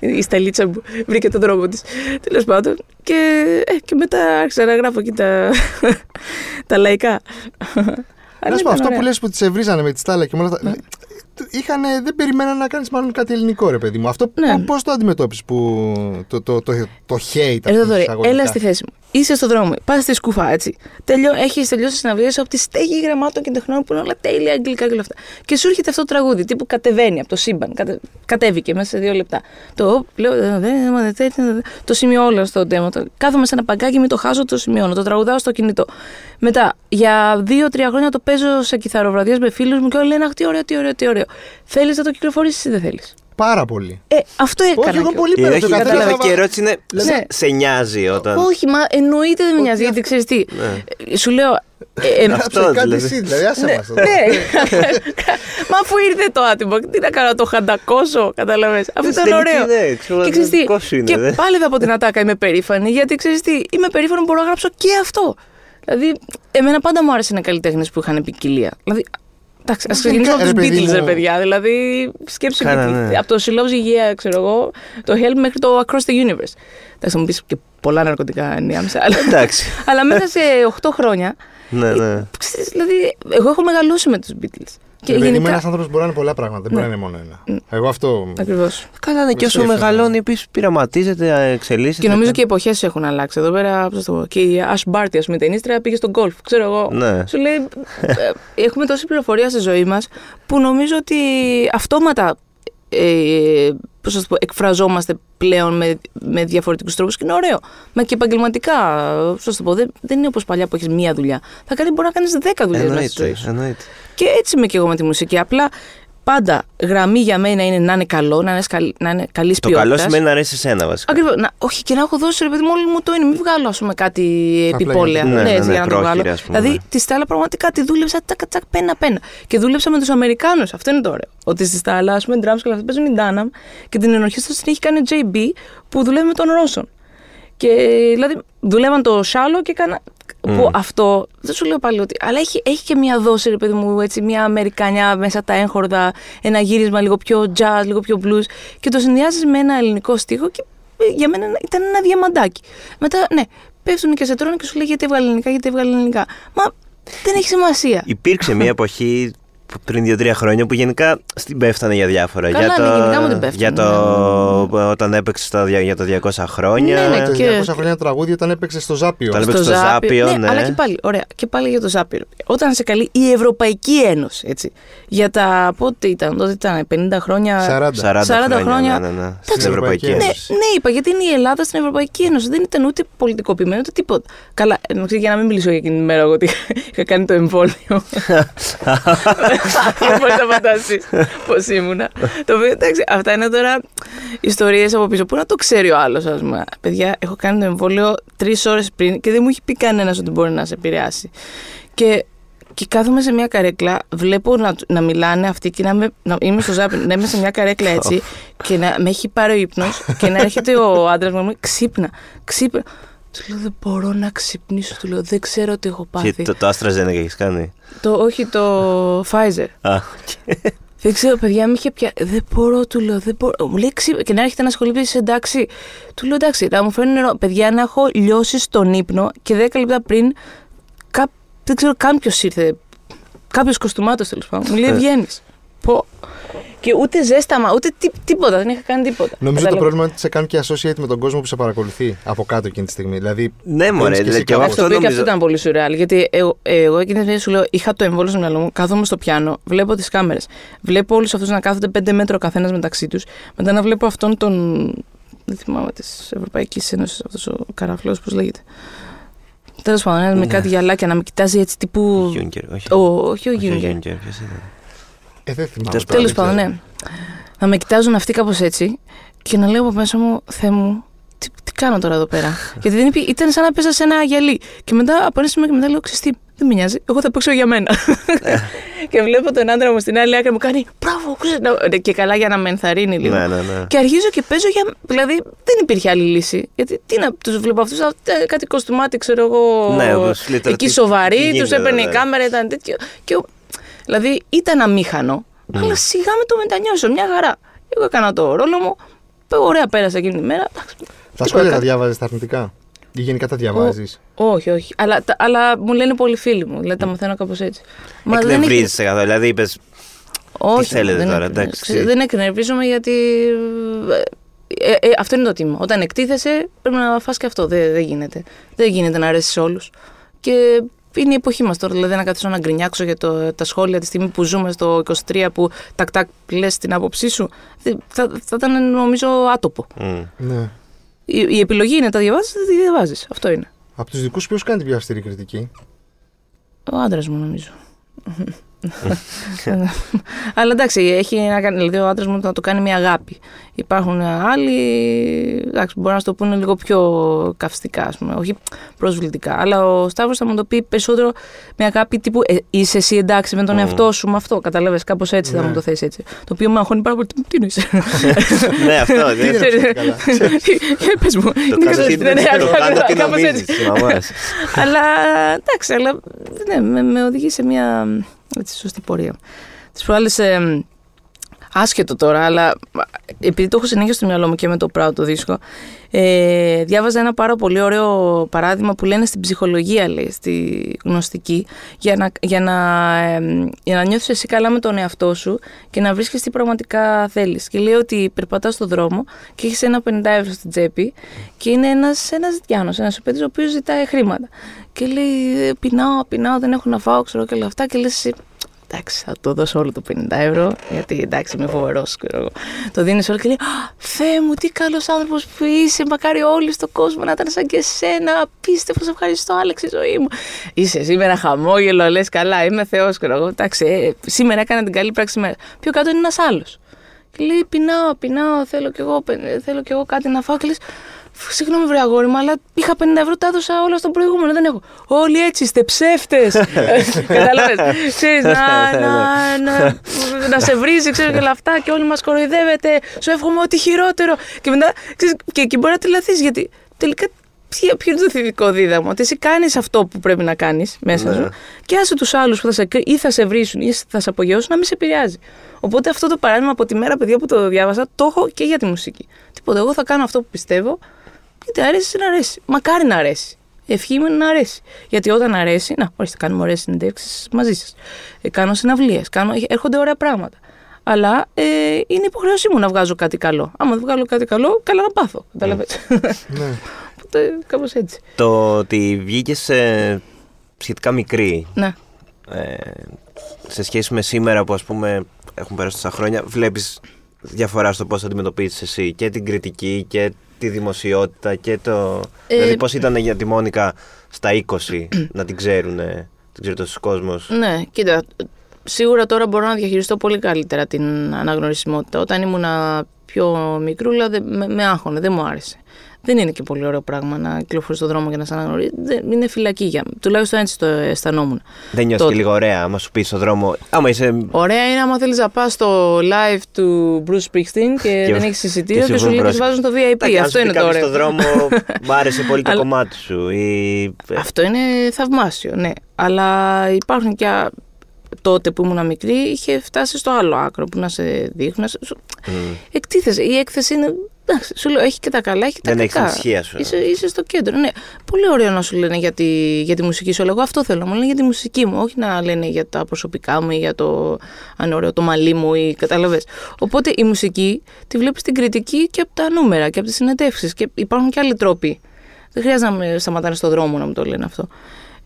η Σταλίτσα μου βρήκε τον τρόπο της. Τέλος πάντων. Και, ε, και μετά άρχισα να γράφω εκεί τα, τα λαϊκά. Αλλά Να σου πω, ήταν αυτό ωραία. που λες που τι ευρίζανε με τη στάλα και με όλα αυτά. Είχανε, δεν περιμέναν να κάνεις μάλλον κάτι ελληνικό, ρε παιδί μου. Αυτό Ναι. πώς το αντιμετώπισες που το, το, το, το hate Εδώ αυτό τώρα, εισαγωγικά; έλα στη θέση μου. Είσαι στο δρόμο, πας στη σκουφά, έτσι. Τελειώ, έχεις τελειώσει τη συναυλία σου από τη στέγη γραμμάτων και τεχνών που είναι όλα τέλεια αγγλικά και όλα αυτά. Και σου έρχεται αυτό το τραγούδι, τύπου κατεβαίνει από το σύμπαν. Κατε, κατέβηκε μέσα σε δύο λεπτά. Το λέω, «Ε, δεν- δεν- δεν- δεν- το σημειώ όλο στο demo. Το- Κάθομαι σε ένα παγκάκι, μην το χάσω, το σημειώνω. Το τραγουδάω στο κινητό. Μετά, για δύο-τρία χρόνια το παίζω σε κιθαροβραδιέ με φίλους μου και όλοι λένε Αχ, τι ωραίο, τι ωραίο, τι ωραίο. Θέλεις να το κυκλοφορήσεις ή δεν θέλεις; Πάρα πολύ. Ε, αυτό έκανα. Όχι, εγώ και- πολύ Ε, πέρα. όχι, το καθένα κατάλαβα θα- και η ερώτηση είναι. Ναι. σε- Σε νοιάζει όταν. Όχι, μα εννοείται δεν με νοιάζει, γιατί ξέρεις τι. Ε, Σου λέω. ε, ε, Αυτό Γράψε κάτι δηλαδή. εσύ, δηλαδή, άσε μας τώρα. ναι. Μα αφού ήρθε το άτιμο, τι να κάνω, το χαντακώσω, καταλαβες. Αυτό Στην ήταν τελική, ωραίο. ναι, ξέρω, και ξέρεις τι, δικό σου είναι, και δε. πάλι εδώ από την ατάκα είμαι περήφανη, γιατί ξέρεις τι, είμαι περήφανη που μπορώ να γράψω και αυτό. Δηλαδή, εμένα πάντα μου άρεσαν οι καλλιτέχνες που είχαν ποικιλία. Δηλαδή, εντάξει, ας Μα ξεκινήσουμε από γενικά, τους ρε παιδί Beatles, ρε μου. παιδιά. Δηλαδή, σκέψου Κάνα, Beatles. ναι. Από το She Loves You, Yeah, ξέρω εγώ, το Help μέχρι το Across the Universe. Εντάξει, θα μου πεις και πολλά ναρκωτικά ενδιάμεσα. αλλά- Εντάξει. Αλλά μέσα σε 8 χρόνια Ναι, ναι. Ξέρεις, δηλαδή, εγώ έχω μεγαλώσει με τους Beatles. Και Ρε παιδί μου, γενικά. ένας άνθρωπος μπορεί να είναι πολλά πράγματα, δεν μπορεί να είναι μόνο ένα. Εγώ αυτό. Ακριβώς. Καλά, ναι, και όσο Σκέφτομαι. μεγαλώνει, επίσης πειραματίζεται, εξελίσσεται. Και νομίζω και οι εποχές έχουν αλλάξει. Εδώ πέρα, πώς θα το πω, και η Ash Barty, ας πούμε, η ταινίστρια πήγε στον γκολφ. Ξέρω εγώ. Ναι. Σου λέει, ε, έχουμε τόση πληροφορία στη ζωή μας που νομίζω ότι αυτόματα ε, πώς να το πω, εκφραζόμαστε πλέον με, με διαφορετικούς τρόπους και είναι ωραίο. Μα και επαγγελματικά, πώς να το πω, δεν, δεν είναι όπως παλιά που έχεις μία δουλειά. Θα κάνει, μπορεί να κάνεις δέκα δουλειές μέσα στη ζωή Εννοείται. σου. εννοείται. Και έτσι είμαι και εγώ με τη μουσική. Απλά πάντα γραμμή για μένα είναι να είναι καλό, να είναι, καλ, να είναι καλής Το ποιότητας. καλό σημαίνει να αρέσει εσένα βασικά. Ακριβώς. Όχι, και να έχω δώσει ρε παιδί μου, όλη μου το είναι. Μην βγάλω ας πούμε, κάτι Απλά επιπόλαια. γιατί- Ναι, ναι, έτσι, ναι, για να το πρόχειρα, βγάλω. ας πούμε, δηλαδή, ναι. τη Στάλλα πραγματικά τη δούλεψα τσακ, τσακ, πένα-πένα. Και δούλεψα με τους Αμερικάνους. Αυτό είναι το ωραίο. Ότι στη Στάλλα, ας πούμε, drums και όλα αυτά παίζουν η Ντάναμ και την ενορχήστρα την έχει κάνει ο JB που δουλεύει με τον Ρώσον. Και δηλαδή δουλεύαν το Σάλο και έκανα. Που αυτό δεν σου λέω πάλι ότι. Αλλά έχει, έχει και μια δόση, ρε παιδί μου, έτσι, μια Αμερικανιά μέσα τα έγχορδα, ένα γύρισμα λίγο πιο jazz, λίγο πιο blues. Και το συνδυάζεις με ένα ελληνικό στίχο και ε, για μένα ήταν ένα διαμαντάκι. Μετά, ναι, πέφτουν και σε τρώνε και σου λέει γιατί έβγαλε ελληνικά, γιατί έβγαλε ελληνικά. Μα δεν έχει σημασία. Υπήρξε μια εποχή που πριν δύο-τρία χρόνια που γενικά στην πέφτανε για διάφορα. Καλά, για ναι, το, γενικά μου την πέφτανε, για το, όταν έπαιξε στο, δια- για το 200 χρόνια. Ναι, ναι, Το και- 200 χρόνια τραγούδι όταν έπαιξε στο Ζάπιο. Όταν έπαιξε στο Ζάπιο, ναι. Αλλά και πάλι, ωραία, και πάλι για το Ζάπιο. Όταν σε καλεί η Ευρωπαϊκή Ένωση, έτσι. Για τα πότε ήταν, τότε ήταν 50 χρόνια. 40. 40, 40 χρόνια. Ναι, ναι, ναι, Εντάξει. στην Ευρωπαϊκή Ναι, Ναι, Ένωση. ναι, είπα γιατί είναι η Ελλάδα στην Ευρωπαϊκή Ένωση. Δεν ήταν ούτε πολιτικοποιημένο ούτε τίποτα. Καλά, εντάξει, για να μην μιλήσω για εκείνη την μέρα, εγώ ότι είχα κάνει το εμβόλιο. Πώ θα φανταστεί πώς ήμουνα. Το οποίο εντάξει, αυτά είναι τώρα ιστορίες από πίσω. Πού να το ξέρει ο άλλος, ας πούμε. Παιδιά, έχω κάνει το εμβόλιο τρεις ώρες πριν και δεν μου έχει πει κανένας ότι μπορεί να σε επηρεάσει. Και και κάθομαι σε μια καρέκλα, βλέπω να, να μιλάνε αυτοί και να, με, να είμαι στο ζάπι, να είμαι σε μια καρέκλα έτσι και να με έχει πάρει ο ύπνος και να έρχεται ο άντρας μου να μου λέει ξύπνα, ξύπνα. Του λέω δεν μπορώ να ξυπνήσω, του λέω δεν ξέρω τι έχω πάθει. Και το, το AstraZeneca έχεις κάνει; Το, όχι το Pfizer. Α, Δεν ξέρω, παιδιά, με είχε πια. Δεν μπορώ, του λέω. Δεν μπορώ. Μου λέει ξύπνα. Και να έρχεται ένα σχολείο πει εντάξει. Του λέω εντάξει, να μου φέρνει νερό. Παιδιά, να έχω λιώσει στον ύπνο και 10 λεπτά πριν. Κά... Δεν ξέρω καν ποιο ήρθε. Κάποιος κοστούμάτος τέλος πάντων. Μου λέει βγαίνεις. Πω. Και ούτε ζέσταμα, ούτε τί, τίποτα. Δεν είχα κάνει τίποτα. Νομίζω το Κατάλαβες. πρόβλημα είναι ότι σε κάνουν και associate με τον κόσμο που σε παρακολουθεί από κάτω εκείνη τη στιγμή. Δηλαδή, Ναι, μωρέ, μπαίνεις και εσύ και εγώ κάπου- Αυτό αυτό το οποίο και αυτό νομίζω- ήταν πολύ σουρεάλ. Γιατί εγώ, εγώ εκείνη τη στιγμή σου λέω: Είχα το εμβόλιο στο μυαλό μου, κάθομαι στο πιάνο, βλέπω τις κάμερες. Βλέπω όλους αυτούς να κάθονται πέντε μέτρο ο καθένας μεταξύ τους. Μετά να βλέπω αυτόν τον. Δεν θυμάμαι της Ευρωπαϊκής Ένωσης, αυτός ο καραφλός, πώς λέγεται. Τέλος πάντων, ένα με Ναι. κάτι γυαλάκια να με κοιτάζει έτσι τύπου. Γιούγκερ, όχι. Ο, όχι ο Όχι, Γιούγκερ. Γιούγκερ, ποιος ήταν. Ε, δεν θυμάμαι. Τέλος τώρα, Τέλο δεν πάντων, ξέρω. ναι. Να με κοιτάζουν αυτοί κάπως έτσι και να λέω από μέσα μου, Θεέ μου, τι, τι κάνω τώρα εδώ πέρα; Γιατί δεν υπή- ήταν σαν να πέσα σε ένα γυαλί. Και μετά από ένα σημείο και μετά λέω, Ξέρεις τι, δεν με νοιάζει, εγώ θα παίξω για μένα. και βλέπω τον άντρα μου στην άλλη άκρη μου κάνει Μπράβο, ξέρεις, να- και καλά για να με ενθαρρύνει λίγο. Ναι, ναι, ναι. Και αρχίζω και παίζω για. Δηλαδή δεν υπήρχε άλλη λύση. Γιατί τι να τους βλέπω αυτούς, κάτι κοστούμάτι, ξέρω εγώ. Ναι, όπως λέει τώρα, εκεί τι- σοβαροί, τι τους γίνεται, έπαιρνε η ναι. κάμερα, ήταν τέτοιο. Και, ο- δηλαδή ήταν αμήχανο, αλλά σιγά με το μετανιώσω, μια χαρά. Εγώ έκανα το ρόλο μου, ωραία πέρασα εκείνη τη μέρα. εντάξει, Τα τίποτα σχόλια τα κάνω. διάβαζες τα αρνητικά; Ή γενικά τα διαβάζεις; Όχι, όχι. Αλλά, τα- αλλά μου λένε πολλοί φίλοι μου. Δηλαδή τα μαθαίνω κάπως έτσι. Μα δεν έχει- Εκνευρίζεσαι καθόλου. Δηλαδή είπες. Όχι, θέλετε δεν τώρα, εκνε- εντάξει. ξέρεις, Δεν εκνευρίζομαι γιατί. ε, ε, ε, αυτό είναι το τίμημα. Όταν εκτίθεσαι, πρέπει να φας και αυτό. Δεν, δεν γίνεται. Δεν γίνεται να αρέσεις σε όλους. Και είναι η εποχή μας τώρα. Δηλαδή, να καθίσω να γκρινιάξω για το, τα σχόλια τη στιγμή που ζούμε στο 23 που τακ-τακ λες την άποψή σου. δεν- Θα, θα ήταν νομίζω άτοπο. Μμ. Ναι. Η, η επιλογή είναι τα διαβάζεις, δεν τη διαβάζεις. Αυτό είναι. Από τους δικούς ποιος κάνει την πιο αυστηρή κριτική; Ο άντρας μου νομίζω. Αλλά εντάξει, έχει να κάνει, δηλαδή ο άντρας μου να το κάνει μια αγάπη. Υπάρχουν άλλοι, εντάξει, μπορεί να σου το πούνε λίγο πιο καυστικά, ας πούμε, όχι προσβλητικά. Αλλά ο Σταύρος θα μου το πει περισσότερο με αγάπη τύπου ε, είσαι εσύ εντάξει με τον Μμμ. εαυτό σου, με αυτό. Κατάλαβες, κάπως έτσι θα Ναι. μου το θέσει έτσι. Το οποίο με αγχώνει πάρα πολύ. Τι- Τι εννοείς; ναι, αυτό. Τι δεν- είναι αυτό, καλά. Για πες μου. Το είναι κάνω κατά- τι- ναι, ναι, το κάνω τι κάπως νομίζεις, έτσι. μαμάς. αλλά εντάξει, αλλά ναι, με, με οδηγεί σε μια έτσι, σωστή πορεία. Τις προάλλες. Άσχετο τώρα, αλλά επειδή το έχω συνέχεια στο μυαλό μου και με το Proud το δίσκο, ε, διάβαζα ένα πάρα πολύ ωραίο παράδειγμα που λένε στην ψυχολογία, λέει, στη γνωστική, για να, για να, ε, για να νιώθεις εσύ καλά με τον εαυτό σου και να βρίσκεις τι πραγματικά θέλεις. Και λέει ότι περπατάς στον δρόμο και έχεις ένα 50 ευρώ στην τσέπη και είναι ένας, ένας Διάνος, ένας παιδής ο οποίος ζητάει χρήματα. Και λέει, «Ε, πεινάω, πεινάω, δεν έχω να φάω, ξέρω και όλα αυτά. Και λες, εσύ, εντάξει, θα το δώσω όλο το 50 ευρώ, γιατί εντάξει, είμαι φοβερός. Το δίνεις όλο και λέει: «Α, Θεέ μου, τι καλός άνθρωπος που είσαι. Μακάρι όλοι στον κόσμο να ήταν σαν και εσένα. Απίστευτο, σε ευχαριστώ, άλλαξε η ζωή μου. Είσαι σήμερα χαμόγελο, λες καλά, είμαι Θεός. Εντάξει, ε, σήμερα έκανα την καλή πράξη σήμερα. Πιο κάτω είναι ένας άλλος. Και λέει: Πεινάω, πεινάω, θέλω κι εγώ, παι- θέλω κι εγώ κάτι να φάω. Και λες, Συγγνώμη, βρε αγόρι μου, αλλά είχα 50 ευρώ, τα έδωσα όλα στον προηγούμενο. Δεν έχω. Όλοι έτσι είστε ψεύτες. Κατάλαβε. Ξέρεις, να, να, να, να σε βρίζει, ξέρω και όλα αυτά και όλοι μας κοροϊδεύετε. Σου εύχομαι ό,τι χειρότερο. Και μετά, ξέρεις, και εκεί μπορεί να τρελαθείς γιατί τελικά ποιο, ποιο είναι το θετικό δίδαγμα. Ότι εσύ κάνεις αυτό που πρέπει να κάνεις μέσα Ναι. σου και άσε τους άλλους που θα σε, κρι- ή θα σε βρίσουν ή θα σε απογειώσουν να μην σε επηρεάζει. Οπότε αυτό το παράδειγμα από τη μέρα, παιδιά, που το διάβασα, το έχω και για τη μουσική. Τίποτα. Εγώ θα κάνω αυτό που πιστεύω. Είτε αρέσει, να αρέσει. Μακάρι να αρέσει. Ευχή μου είναι να αρέσει. Γιατί όταν αρέσει, να, ορίστε, κάνουμε ωραίες συνεντεύξεις μαζί σας. Ε, κάνω συναυλίες, κάνω, έρχονται ωραία πράγματα. Αλλά ε, είναι υποχρέωσή μου να βγάζω κάτι καλό. Άμα δεν βγάλω κάτι καλό, καλά να πάθω. Καταλαβαίνετε. Ναι. Οπότε κάπως έτσι. Το ότι βγήκες σχετικά μικρή Ναι. ε, σε σχέση με σήμερα που ας πούμε έχουν περάσει τόσα χρόνια βλέπεις διαφορά στο πώς αντιμετωπίζεις εσύ και την κριτική και τη δημοσιότητα και το... Ε, δηλαδή πώς ήταν για τη Μόνικα στα 20 να την ξέρουν, την ξέρει τόσο κόσμος; Ναι, κοίτα. Σίγουρα τώρα μπορώ να διαχειριστώ πολύ καλύτερα την αναγνωρισιμότητα. Όταν ήμουνα πιο μικρούλα, δεν- με, με άγχωνε, δεν μου άρεσε. Δεν είναι και πολύ ωραίο πράγμα να κυκλοφορεί στον δρόμο και να σε αναγνωρίζει. Δεν- Είναι φυλακή για Τουλάχιστον έτσι το αισθανόμουν. Δεν νιώθεις τότε. και λίγο ωραία άμα σου πεις στον δρόμο, άμα είσαι... Ωραία είναι άμα θέλεις να πας στο live του Bruce Springsteen και, Και- δεν έχεις εισιτήριο και και, σε σου λέει και βρουν σε βάζουν στο VIP. Εντάξει, αν Αυτό σου πει είναι το κάποιος ωραίο. στον δρόμο, μου άρεσε πολύ το Αλλά- κομμάτι σου. Ή... Αυτό είναι θαυμάσιο, ναι. Αλλά υπάρχουν και α- τότε που ήμουν μικρή, είχε φτάσει στο άλλο άκρο που να σε δείχνουν. να σε- σου- Μμ. Εκτίθεσαι. Η έκθεση είναι. Εντάξει, σου λέω, έχει και τα καλά, έχει και τα Δεν έχεις κακά. την ησυχία σου. Είσαι, είσαι στο κέντρο. Ναι. Πολύ ωραίο να σου λένε για τη, για τη μουσική σου. Αλλά εγώ αυτό θέλω. να Μου λένε για τη μουσική μου, όχι να λένε για τα προσωπικά μου ή για το αν είναι ωραίο το μαλλί μου ή καταλαβες. Οπότε η μουσική τη βλέπεις στην κριτική και από τα νούμερα και από τις συνεντεύξεις. Και υπάρχουν και άλλοι τρόποι. Δεν χρειάζεται να με σταματάνε στον δρόμο να μου το λένε αυτό.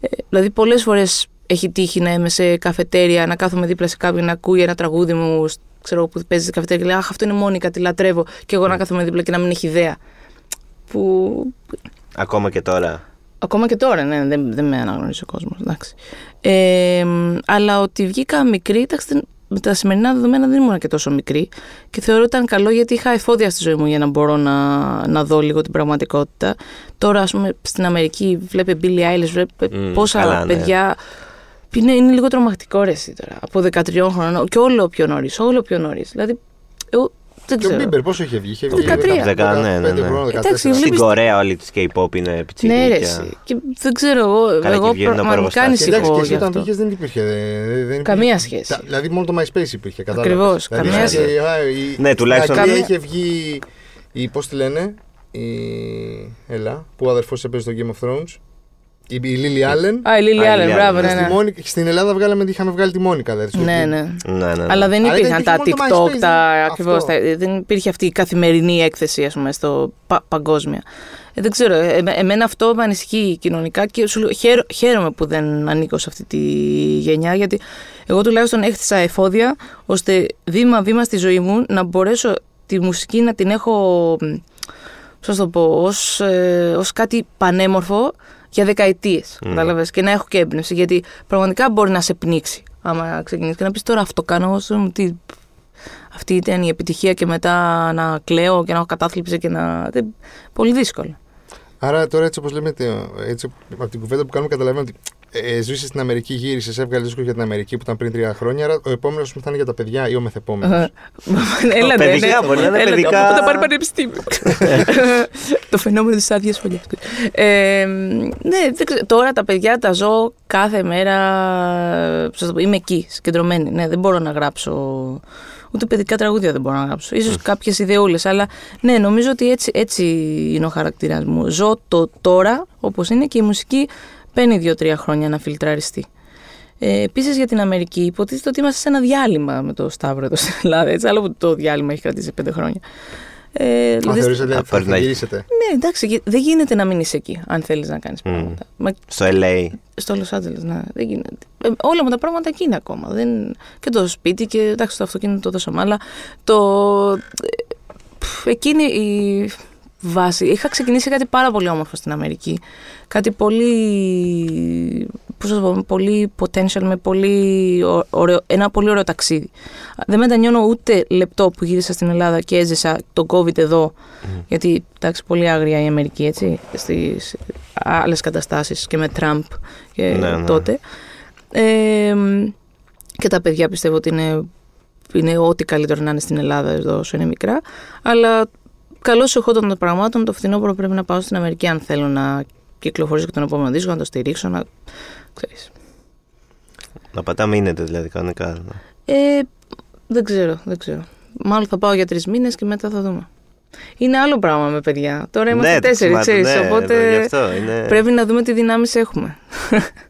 Ε, δηλαδή, πολλές φορές έχει τύχει να είμαι σε καφετέρια, να κάθομαι δίπλα σε κάποιον να ακούει ένα τραγούδι μου, σ- ξέρω που παίζει σε καφετέρια και λέει Αχ, αυτό είναι Μόνικα, τη λατρεύω. Και εγώ να κάθομαι δίπλα και να μην έχει ιδέα. Που Ακόμα και τώρα. Ακόμα και τώρα, ναι, δεν, δεν με αναγνωρίζει ο κόσμος. Ε, αλλά ότι βγήκα μικρή, εντάξει, δεν- με τα σημερινά δεδομένα δεν ήμουν και τόσο μικρή. Και θεωρώ ότι ήταν καλό γιατί είχα εφόδια στη ζωή μου για να μπορώ να, να δω λίγο την πραγματικότητα. Τώρα, ας πούμε, στην Αμερική βλέπει Billie Eilish, βλέπει Μμ, πόσα καλά, ναι. Παιδιά. Είναι, είναι λίγο τρομακτικό ρε εσύ τώρα. Από 13 χρονών και όλο πιο νωρίς, όλο πιο νωρίς. Δηλαδή, εγώ δεν Και ο ξέρω. Μπίμπερ πόσο είχε βγει, είχε Το βγει. 13. 10, ναι, ναι, 15 ναι. χρονών, 14. Εντάξει, Στην βλέπεις- Κορέα όλοι της K-pop είναι πιτσιρίκια. Ναι, ρε, εσύ. Και δεν ξέρω εγώ. Καλά, εγώ εκεί βγαίνουν από πραγματικά εργοστάσια. Και εντάξει, ανησυχώ και εσύ γι' όταν αυτό. πήγες δεν υπήρχε. δεν- δεν Καμία υπήρχε. σχέση. Τα- Δηλαδή μόνο το MySpace υπήρχε. κατάλαβες. Ακριβώς, Δηλαδή, καμία είχε- σχέση. α, η- Ναι, τουλάχιστον- Στην Αγγλία Καμία- είχε βγει. Η, πώς τη λένε, η. Ελά, που ο αδερφός έπαιζε στο Game of Thrones. Η, η Λίλι Άλεν. Α, η Λίλι Α, η Άλεν, Lily μπράβο, Allen. ναι, Στη, ναι. Μόνικα- στην Ελλάδα βγάλαμε, είχαμε βγάλει τη Μόνικα. Δηλαδή, στο Ναι, κλιπ. ναι. Ναι, ναι, ναι. Αλλά δεν Αλλά υπήρχαν ήταν τα και μόνο το TikTok, MySpace, τα δεν- ακριβώς, αυτό. τα- δεν υπήρχε αυτή η καθημερινή έκθεση, ας πούμε, στο πα- παγκόσμια. Ε, δεν ξέρω, ε, εμένα αυτό με ανησυχεί κοινωνικά και σου λέω, χαίρο- χαίρομαι που δεν ανήκω σε αυτή τη γενιά, γιατί εγώ τουλάχιστον έχτισα εφόδια, ώστε βήμα-βήμα στη ζωή μου να μπορέσω τη μουσική να την έχω, μ, πώς να το πω, ως, ε, ως κάτι πανέμορφο για δεκαετίες, Mm. κατάλαβες, και να έχω και έμπνευση, γιατί πραγματικά μπορεί να σε πνίξει άμα ξεκινήσεις και να πεις τώρα αυτό κάνω, όσο, τι, αυτή ήταν η επιτυχία και μετά να κλαίω και να έχω κατάθλιψη και να... δεν- Πολύ δύσκολο. Άρα τώρα έτσι όπως λέμε, τε- έτσι, από την κουβέντα που κάνουμε, καταλαβαίνω ότι ε, ζούσε στην Αμερική, γύρισες, έβγαλες δίσκο για την Αμερική που ήταν πριν τρία χρόνια. Άρα ο επόμενος που θα είναι για τα παιδιά ή ο μεθεπόμενος; Έλα, ναι, Παιδικά, ναι. μπορεί να είναι Έλα, παιδικά. Από τα πάρει πανεπιστήμιο. το φαινόμενο της άδειας φωλιά. Ε, ναι, δεν ξέρω. τώρα τα παιδιά τα ζω κάθε μέρα. πώς θα το πω, είμαι εκεί, συγκεντρωμένη. Ναι, δεν μπορώ να γράψω. Ούτε παιδικά τραγούδια δεν μπορώ να γράψω. Ίσως κάποιες ιδεούλες, αλλά ναι, νομίζω ότι έτσι, έτσι είναι ο χαρακτήρας μου. Ζω το τώρα όπως είναι και η μουσική παίρνει δύο-τρία χρόνια να φιλτραριστεί. Ε, Επίσης για την Αμερική, υποτίθεται ότι είμαστε σε ένα διάλειμμα με το Σταύρο εδώ στην Ελλάδα. Έτσι, άλλο που το διάλειμμα έχει κρατήσει πέντε χρόνια. Ε, Μα δηλαδή, θεωρείς ότι θα θα, πρέπει θα να έχει- γυρίσετε. ναι, εντάξει, γε- δεν γίνεται να μείνεις εκεί, αν θέλεις να κάνεις πράγματα. Μα Στο LA. στο Los Angeles, ναι, δεν γίνεται. Ε, όλα μου τα πράγματα εκεί είναι ακόμα. Δεν... Και το σπίτι και εντάξει, το αυτοκίνητο το δώσαμε, αλλά το. ε, πφ, Εκείνη η βάση. Είχα ξεκινήσει κάτι πάρα πολύ όμορφο στην Αμερική. Κάτι πολύ. Πώς να το πω, πολύ potential, με πολύ ω- ωραίο, ένα πολύ ωραίο ταξίδι. Δεν μετανιώνω ούτε λεπτό που γύρισα στην Ελλάδα και έζησα τον COVID εδώ. Γιατί εντάξει, πολύ άγρια η Αμερική, έτσι. Στις άλλες καταστάσεις και με Τραμπ και Ναι, ναι. τότε. Ε, και τα παιδιά πιστεύω ότι είναι, είναι ό,τι καλύτερο να είναι στην Ελλάδα εδώ όσο είναι μικρά. Αλλά καλώς εχόταν των πραγμάτων, το φθινόπωρο πρέπει να πάω στην Αμερική αν θέλω να κυκλοφορήσω και τον επόμενο δίσκο, να το στηρίξω, να. Ξέρεις. Να πατά μείνετε δηλαδή κανονικά. Ε, δεν ξέρω, δεν ξέρω. Μάλλον θα πάω για τρεις μήνες και μετά θα δούμε. Είναι άλλο πράγμα με παιδιά. Τώρα είμαστε Ναι, τέσσερις, μα- ξέρεις. ναι, οπότε γι' αυτό είναι- πρέπει να δούμε τι δυνάμεις έχουμε.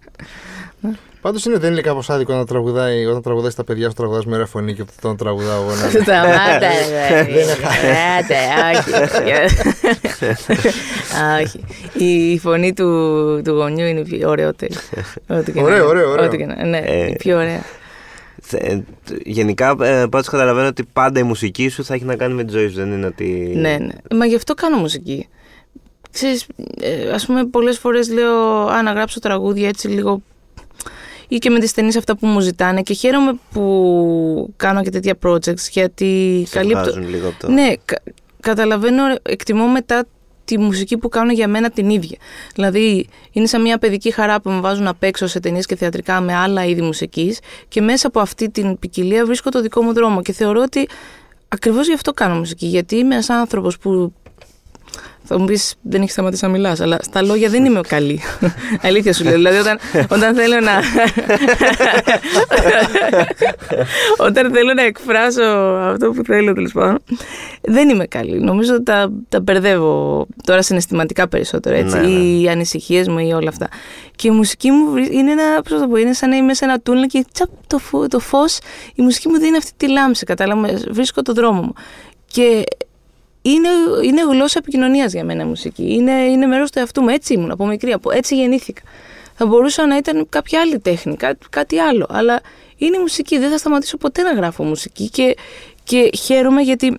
Πάντως είναι, δεν είναι κάπως άδικο να τραγουδάει όταν τραγουδάει τα παιδιά σου τραγουδάς με ωραία φωνή και όταν τραγουδάω εγώ. να- Σταμάτα, ρε. Σταμάτα, όχι. Όχι. Η φωνή του, του γονιού είναι η πιο ωραιότερη. Ό,τι και να Ωραίο, είναι. ωραίο, ωραίο. Ό,τι και να είναι. Ναι, Ε, η πιο ωραία. Θε- Γενικά, ε, πάντως καταλαβαίνω ότι πάντα η μουσική σου θα έχει να κάνει με τη ζωή σου. Δεν είναι ότι. Ναι, ναι. Μα γι' αυτό κάνω μουσική. Ξέρεις, ε, ας πούμε πολλές φορές λέω α, να γράψω τραγούδια έτσι λίγο ή και με τις ταινίες αυτά που μου ζητάνε και χαίρομαι που κάνω και τέτοια projects γιατί Σε καλύπτω... βγάζουν λίγο από το. Ναι, κα- καταλαβαίνω, εκτιμώ μετά τη μουσική που κάνω για μένα την ίδια. Δηλαδή, είναι σαν μια παιδική χαρά που με βάζουν να παίξω σε ταινίες και θεατρικά με άλλα είδη μουσικής και μέσα από αυτή την ποικιλία βρίσκω το δικό μου δρόμο και θεωρώ ότι ακριβώς γι' αυτό κάνω μουσική. Γιατί είμαι ένας άνθρωπος που. Θα μου πεις, δεν έχεις σταματήσει να μιλάς, αλλά στα λόγια δεν είμαι καλή. Αλήθεια σου λέω. Δηλαδή, όταν, όταν θέλω να. όταν θέλω να εκφράσω αυτό που θέλω, τέλος πάντων, δεν είμαι καλή. Νομίζω ότι τα, τα μπερδεύω τώρα συναισθηματικά περισσότερο. Έτσι, Ναι, ναι. Οι ανησυχίες μου ή όλα αυτά. Και η μουσική μου βρει- είναι ένα. Πώς θα το πω, είναι σαν να είμαι σε ένα τούνελ και τσαπ, το, φω, το φως, η μουσική μου δίνει αυτή τη λάμψη. Κατάλαβα, βρίσκω το δρόμο μου. Και είναι, είναι γλώσσα επικοινωνίας για μένα η μουσική. Είναι, είναι μέρος του εαυτού μου. Έτσι ήμουν από μικρή, από, έτσι γεννήθηκα. Θα μπορούσα να ήταν κάποια άλλη τέχνη, κά, κάτι άλλο. Αλλά είναι η μουσική. Δεν θα σταματήσω ποτέ να γράφω μουσική. Και, και χαίρομαι γιατί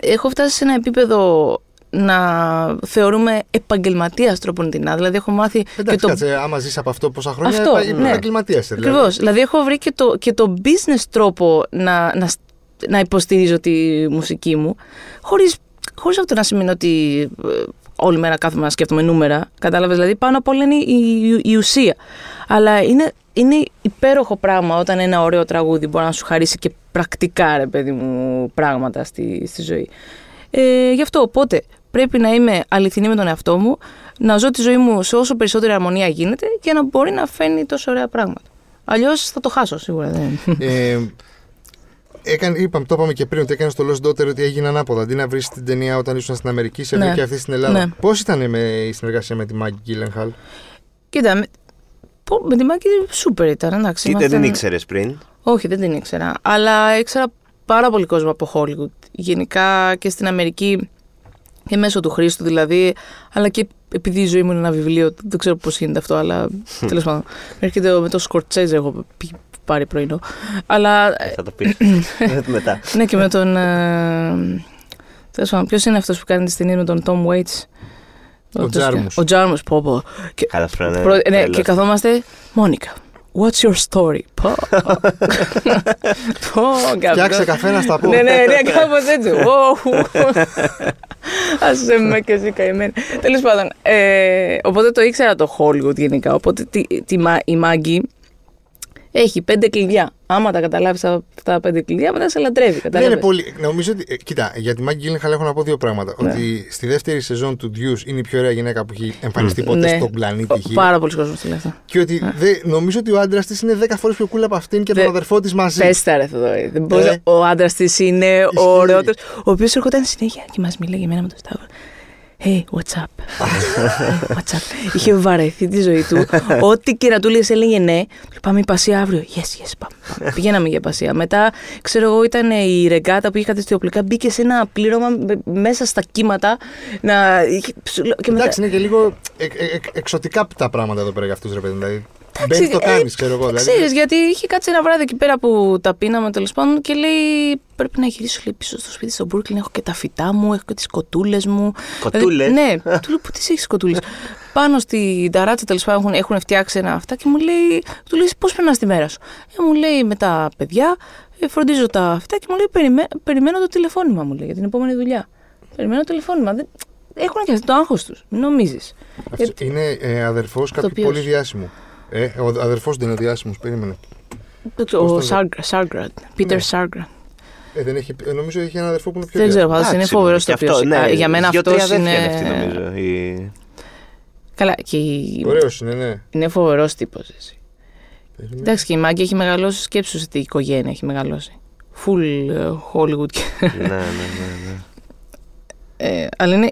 έχω φτάσει σε ένα επίπεδο να θεωρούμε επαγγελματίας τρόπον την Δηλαδή, έχω μάθει. Εντάξει, και το... κάτσε, άμα ζεις από αυτό πόσα χρόνια, Αυτό, αυτό, ναι. επαγγελματίας. Δηλαδή. Ακριβώς. Δηλαδή, έχω βρει και το, και το business τρόπο να, να, να υποστηρίζω τη μουσική μου, χωρίς, χωρίς αυτό να σημαίνει ότι ε, όλη μέρα κάθομαι να σκέφτομαι νούμερα. Κατάλαβες, δηλαδή, πάνω απ' όλα είναι η, η, η ουσία. Αλλά είναι, είναι υπέροχο πράγμα όταν ένα ωραίο τραγούδι μπορεί να σου χαρίσει και πρακτικά, ρε παιδί μου, πράγματα στη, στη ζωή. Ε, γι' αυτό, οπότε, πρέπει να είμαι αληθινή με τον εαυτό μου, να ζω τη ζωή μου σε όσο περισσότερη αρμονία γίνεται για να μπορεί να φαίνει τόσο ωραία πράγματα. Αλλιώς θα το χάσω σίγουρα. Δεν. Ε, έκανε, είπαμε, το είπαμε και πριν ότι έκανε το Lost Daughter ότι έγινε ανάποδα. Αντί να βρεις την ταινία όταν ήσουν στην Αμερική, σε Ναι. βρήκε αυτή στην Ελλάδα. Ναι. Πώς ήταν με, η συνεργασία με τη Μάγκη Γκίλενχαλ. Κοίτα, με, πω- με τη Μάκη σούπερ ήταν, εντάξει. Τι δεν ήμασταν- την ήξερες πριν; Όχι, δεν την ήξερα. Αλλά ήξερα πάρα πολύ κόσμο από Hollywood. Γενικά και στην Αμερική και μέσω του Χρήστου δηλαδή. Αλλά και επειδή η ζωή μου είναι ένα βιβλίο, δεν ξέρω πώς γίνεται αυτό, αλλά τέλος πάντων. Έρχεται με το Σκορτσέζε, έχω πει- πάρει πρωινό. Αλλά Ε, Θα το πεις μετά. ναι, και με τον. Ε, Τέλος πάντων, ποιος είναι αυτός που κάνει τη ταινία με τον Tom Waits; Ο Τζάρμους. Ο Τζάρμους, πω πω. Και, Καλά σου φράνε. Πρω- ναι, και καθόμαστε. Μόνικα, what's your story? Πω. Πω, Φτιάξε καφέ να στα πω. Ναι, ναι, ναι, κάπως έτσι. Άσε με και εσύ καημένη. Τέλος πάντων. Ε, οπότε το ήξερα το Hollywood γενικά. Οπότε τη, τη, Μα- η Μάγκη έχει πέντε κλειδιά. Άμα τα καταλάβεις αυτά τα πέντε κλειδιά, μετά σε λατρεύει. Δεν Κατάλαβες. είναι πολύ. Νομίζω ότι. ε, κοίτα, για τη Μάγκη Γκίλενχαλ έχω να πω δύο πράγματα. Ναι. Ότι στη δεύτερη σεζόν του Deuce είναι η πιο ωραία γυναίκα που έχει εμφανιστεί ποτέ Ναι. στον πλανήτη Ο- Γη. Πάρα πολλοί κόσμοι το λέει αυτό. Και ότι δε, νομίζω ότι ο άντρας της είναι 10 φορές πιο cool από αυτήν και Δε- τον αδερφό της μαζί. Πες τα ρε Θοδωρή. Δεν μπορείς Ε. να- Ο άντρας της είναι ο Ισχύει. ωραιότερος. Ο οποίος ερχόταν συνέχεια και μας μιλάει για μένα με το Σταύρο. Hey, what's up? hey, what's up? Είχε βαρεθεί τη ζωή του. Ό,τι και να του λες έλεγε ναι. Του λέω, Πάμε υπασία αύριο. Yes, yes, πάμε. πάμε. Πηγαίναμε για υπασία. Μετά, ξέρω εγώ, ήταν η ρεγκάτα που είχε κατευθεί οπλικά. Μπήκε σε ένα πλήρωμα με- μέσα στα κύματα. Να... είχε- σου λέω- Και μετά... Εντάξει, είναι και λίγο ε, ε, ε, εξωτικά τα πράγματα εδώ πέρα για αυτούς, ρε παιδί. Δηλαδή. Εντάξει, Μπαίνει το ε, κάνεις, ξέρω εγώ. Δηλαδή. Ξέρεις, γιατί είχε κάτσει ένα βράδυ εκεί πέρα που τα πίναμε τέλος πάντων και λέει: Πρέπει να γυρίσω λέει, πίσω στο σπίτι στο Brooklyn. Έχω και τα φυτά μου, έχω και τις κοτούλες μου. Κοτούλες; Δηλαδή, ναι, του λέω: Πού τις έχεις κοτούλες; Πάνω στην ταράτσα τέλος πάντων έχουν, έχουν φτιάξει ένα αυτά και μου λέει: Του λέει: Πώς περνάς τη μέρα σου; Ε, μου λέει: Με τα παιδιά, ε, φροντίζω τα αυτά και μου λέει: «Περιμέ- Περιμένω το τηλεφώνημα μου λέει για την επόμενη δουλειά. Περιμένω το τηλεφώνημα. Δεν... Έχουν και αυτό το άγχος τους. Μην νομίζεις. Αυτός είναι ε, αδερφός κάποιου ποιος; πολύ διάσημου. Ε, ο αδερφός του είναι διάσημο, περίμενε. Ο τον Σάργκρα, Σάργκραντ. Πίτερ Ναι. Σάργκραντ. Ε, δεν έχει, ε, νομίζω έχει ένα αδερφό που είναι πιο Δεν ξέρω, διάσημος. πάντως είναι Εντάξει, φοβερός και το αυτός, ναι, Για μένα αυτό δύο-τρία είναι. αδέρφια είναι αυτή, νομίζω. Η- Καλά, και η... Ωραίος είναι, ναι. είναι φοβερός τύπος. Περίμενε. Εντάξει, και η Μάγκη έχει μεγαλώσει, σκέψου σε τι οικογένεια έχει μεγαλώσει. Full ε, Hollywood. και- Ναι, ναι, ναι. ναι. Ε, αλλά είναι,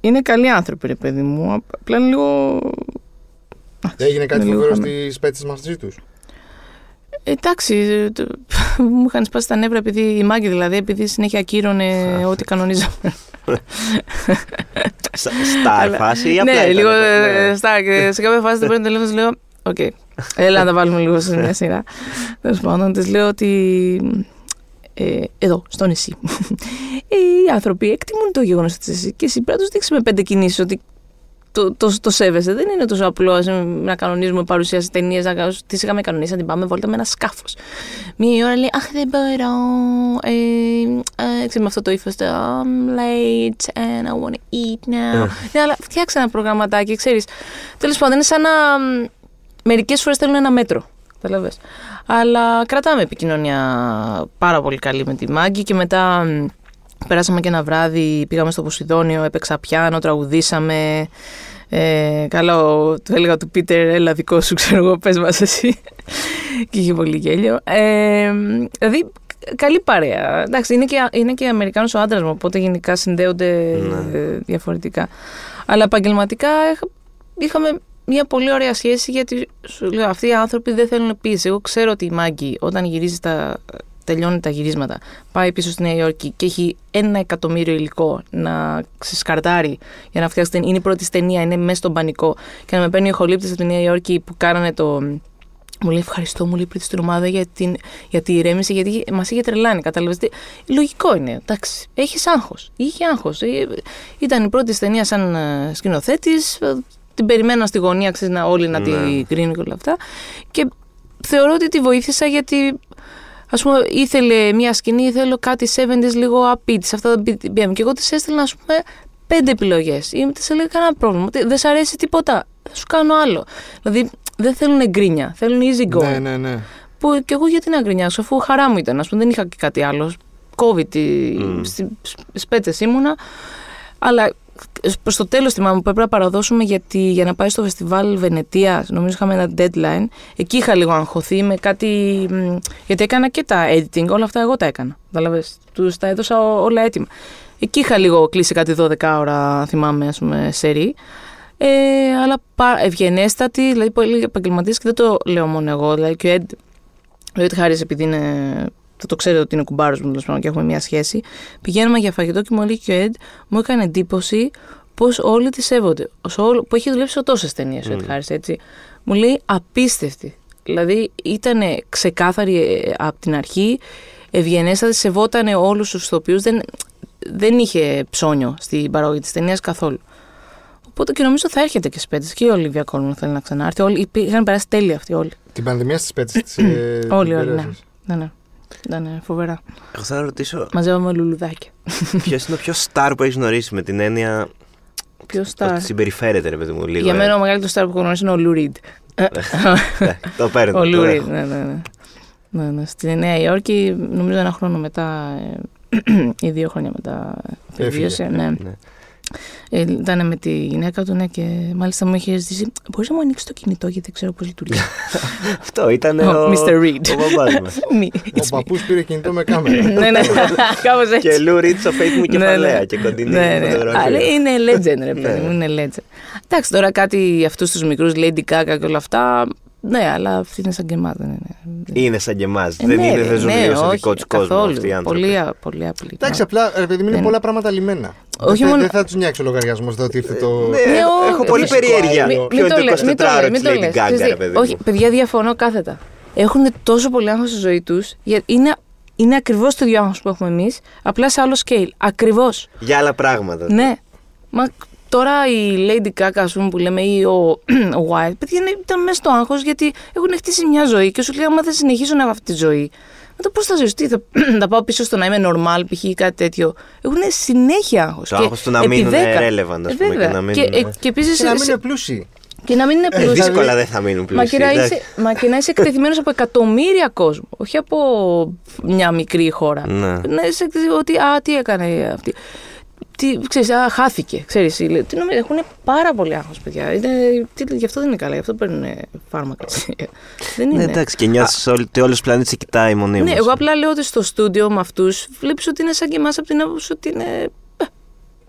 είναι καλοί άνθρωποι, ρε παιδί μου. Απλά είναι λίγο. Έγινε κάτι είναι λίγο φοβερό χαμένο. στις πέτσες μαζί τους. Ε, Εντάξει, ε, το- μου είχαν σπάσει τα νεύρα επειδή η Μάγκη δηλαδή, επειδή συνέχεια ακύρωνε ό,τι κανονίζαμε. Στα- Στα Αλλά- φάση ή απλά ναι, ήταν, λίγο ναι. ε, στα, και σε κάποια φάση την παίρνω τηλέφωνο και λέω: Οκ, έλα να τα βάλουμε λίγο σε μια σειρά. Τέλος πάντων, της λέω ότι. Ε, εδώ, στο νησί. Ε, οι άνθρωποι εκτιμούν το γεγονός ότι είσαι εσύ και εσύ πρέπει να τους δείξεις με πέντε κινήσεις ότι το, το, το σέβεσαι. Δεν είναι τόσο απλό ας πούμε, να κανονίζουμε παρουσίαση ταινίας. Να κάνουμε- τις είχαμε κανονίσει να την πάμε βόλτα με ένα σκάφος. Μία η ώρα λέει Αχ, δεν μπορώ. Ε, ε, ξέρεις, με αυτό το ύφος. Το I'm late and I want to eat now. ναι, αλλά φτιάξε ένα προγραμματάκι, ξέρεις. Τέλος πάντων, είναι σαν να. Μερικές φορές θέλουν ένα μέτρο. Καταλαβες. Αλλά κρατάμε επικοινωνία πάρα πολύ καλή με τη Μάγκη και μετά μ, περάσαμε και ένα βράδυ, πήγαμε στο Ποσειδόνιο, έπαιξα πιάνο, τραγουδήσαμε. Ε, καλά, ο- του έλεγα του Πίτερ, έλα δικό σου, ξέρω εγώ, πες μας εσύ. και είχε πολύ γέλιο. Ε, δηλαδή, καλή παρέα. Εντάξει, είναι και, είναι και Αμερικάνος ο άντρας μου, οπότε γενικά συνδέονται Ναι. ε, διαφορετικά. Αλλά επαγγελματικά έχ- είχαμε μια πολύ ωραία σχέση γιατί σου λέω αυτοί οι άνθρωποι δεν θέλουν πίεση. Εγώ ξέρω ότι η Μάγκη όταν γυρίζεις τα, τελειώνει τα γυρίσματα, πάει πίσω στη Νέα Υόρκη και έχει ένα εκατομμύριο υλικό να ξεσκαρτάρει για να φτιάξει την. Είναι η πρώτη της ταινία, είναι μέσα στον πανικό. Και να με παίρνει ο ηχολήπτης από τη Νέα Υόρκη που κάνανε το. Μου λέει ευχαριστώ, μου λέει πριν στην ομάδα για, την, για τη ηρέμηση, γιατί μας είχε τρελάνει. Κατάλαβες. Λογικό είναι. Εντάξει. Έχεις άγχος. Είχε άγχος. Ήταν η πρώτη της ταινία σαν σκηνοθέτης. Την περιμένα στη γωνία, ξέρεις, να όλοι να Ναι. την κρίνουν και όλα αυτά. Και θεωρώ ότι τη βοήθησα γιατί ας πούμε ήθελε μια σκηνή, ήθελε κάτι 70s λίγο απίτη, αυτά τα BM. Και εγώ της έστειλα, ας πούμε, πέντε επιλογές. Ή της έλεγα κανένα πρόβλημα. ότι Δεν σ' αρέσει τίποτα. Θα σου κάνω άλλο. Δηλαδή δεν θέλουν γκρίνια, θέλουν easy go. Ναι, ναι, ναι. Που και εγώ γιατί να γκρινιάσω, αφού χαρά μου ήταν. Α πούμε, δεν είχα και κάτι άλλο. COVID, Μμμ. mm. σπέτσε ήμουνα. Αλλά προ το τέλος θυμάμαι που έπρεπε να παραδώσουμε γιατί για να πάει στο φεστιβάλ Βενετία, νομίζω είχαμε ένα deadline. Εκεί είχα λίγο αγχωθεί με κάτι. μ, Γιατί έκανα και τα editing, όλα αυτά εγώ τα έκανα. Καταλαβες, τους τα έδωσα ό- όλα έτοιμα. Εκεί είχα λίγο κλείσει κάτι 12 ώρα, θυμάμαι, ας πούμε, σερή. Ε, αλλά πα- ευγενέστατη, δηλαδή πολύ επαγγελματίες και δεν το λέω μόνο εγώ. Δηλαδή και ο Ed, ο Ed Harris, επειδή είναι. Θα το ξέρετε ότι είναι κουμπάρος μου τέλος πάντων, και έχουμε μια σχέση. Πηγαίνουμε για φαγητό και μου λέει και ο Ed, μου έκανε εντύπωση πώς όλοι τη σέβονται. Ως όλο- που έχει δουλέψει σε τόσες ταινίες ο Ed Harris, έτσι. Μου λέει απίστευτη. Δηλαδή ήταν ξεκάθαρη ε, από την αρχή, ευγενέστατη, σεβόταν όλους τους ηθοποιούς. Δεν, δεν είχε ψώνιο στην παραγωγή της ταινίας καθόλου. Οπότε και νομίζω θα έρχεται και στι πέντε. Και η Ολίβια Κόλμαν θέλει να ξανάρθει. Όλοι, είχαν περάσει τέλεια αυτοί όλοι. Την πανδημία στις πέτσε της. Ε, Όλοι, όλοι, ναι. Ναι, ναι. Ήταν φοβερά. Εγώ θα ρωτήσω Μαζεύαμε λουλουδάκια. ποιος είναι ο πιο star που έχεις γνωρίσει με την έννοια Ποιο ότι star. συμπεριφέρεται, ρε παιδί μου, λίγο. Για ε. μένα ο μεγαλύτερος star που έχω γνωρίσει είναι ο Λου Ριντ. Ναι, το παίρνω. Ο το Λου έχω. Ριντ, ναι, ναι, ναι. ναι, ναι. Στη Νέα Υόρκη, νομίζω ένα χρόνο μετά, ε, ή δύο χρόνια μετά, Έφυγε. βίωσε. Ναι. Ναι. Ε, ήταν με τη γυναίκα του, ναι, και μάλιστα μου είχε ζητήσει. Μπορείς να μου ανοίξεις το κινητό, γιατί δεν ξέρω πώς λειτουργεί. Αυτό ήταν Ο ο, Mr. Reed. ο μπαμπάς μας. Μη, Ο it's me. παππούς πήρε κινητό με κάμερα. ναι, ναι, κάπως έτσι. και Λου Ρίτ στο Facebook μου Ναι, κεφαλαία ναι. και κοντινή Ναι, ναι. φωτογραφία. Αλλά είναι legend, ρε παιδί μου, Ναι. είναι legend. Εντάξει, τώρα κάτι αυτούς τους μικρούς, Lady Gaga και όλα αυτά. Ναι, αλλά αυτή είναι σαν και εμάς. Δεν είναι. Είναι σαν και εμάς. Ε, δεν ναι, είναι, ρε, δεν ζουν ναι, λίγο στο όχι, δικό του κόσμο καθόλου. αυτοί οι άνθρωποι. Πολύ, α- πολύ απλή. Εντάξει, απλά ρε παιδί μου είναι Δεν- πολλά πράγματα λιμένα. Όχι δεν, μόνο- δεν θα τους νιάξει ο λογαριασμός εδώ ότι ήρθε το. Ναι, Ναι, έχω- όχι, έχω πολύ φυσικό περιέργεια. άλλο. Ποιο είναι το 24ωρο μην της το Lady λες. Gaga, Ξέρεις ρε τι, παιδί Όχι, μου. παιδιά, διαφωνώ κάθετα. Έχουν τόσο πολύ άγχος στη ζωή τους. Είναι, είναι ακριβώς το ίδιο άγχος που έχουμε εμείς, απλά σε άλλο scale. Ακριβώς. Για άλλα πράγματα. Ναι. Μα τώρα η Lady Gaga, ας πούμε, που λέμε, ή ο, ο White, παιδιά είναι- ήταν μέσα στο άγχος γιατί έχουν χτίσει μια ζωή και σου λέει: Άμα δεν συνεχίσω να έχω αυτή τη ζωή, μετά πώς θα ζήσω, τι, θα, θα πάω πίσω στο να είμαι normal, π.χ. ή κάτι τέτοιο. Έχουν συνέχεια άγχος. Το άγχος του να μείνουν relevant, ας πούμε, και να μείνουν, Και, ε, ναι. και επίσης. Και να μην είναι πλούσιοι. και να μην είναι Ε, πλούσιοι. Δύσκολα δεν θα μείνουν Μα και, πλούσιοι. να εντάξει. είσαι, μα και να είσαι εκτεθειμένος από εκατομμύρια κόσμο, όχι από μια μικρή χώρα. Ναι. Να είσαι εκτεθειμένος ότι, α, τι έκανε αυτή. Τι, ξέρεις, α, χάθηκε, ξέρεις, τι νομίζω, έχουν πάρα πολύ άγχος, παιδιά. Είναι, τι, γι' αυτό δεν είναι καλά, γι' αυτό παίρνουν φάρμακα. έτσι. δεν είναι. Ναι, εντάξει, και νιώθεις ότι όλος ο πλανήτης σε κοιτάει μονίμως. Ναι, εγώ απλά λέω ότι στο στούντιο με αυτούς βλέπεις ότι είναι σαν και εμάς από την άποψη ότι είναι. ε,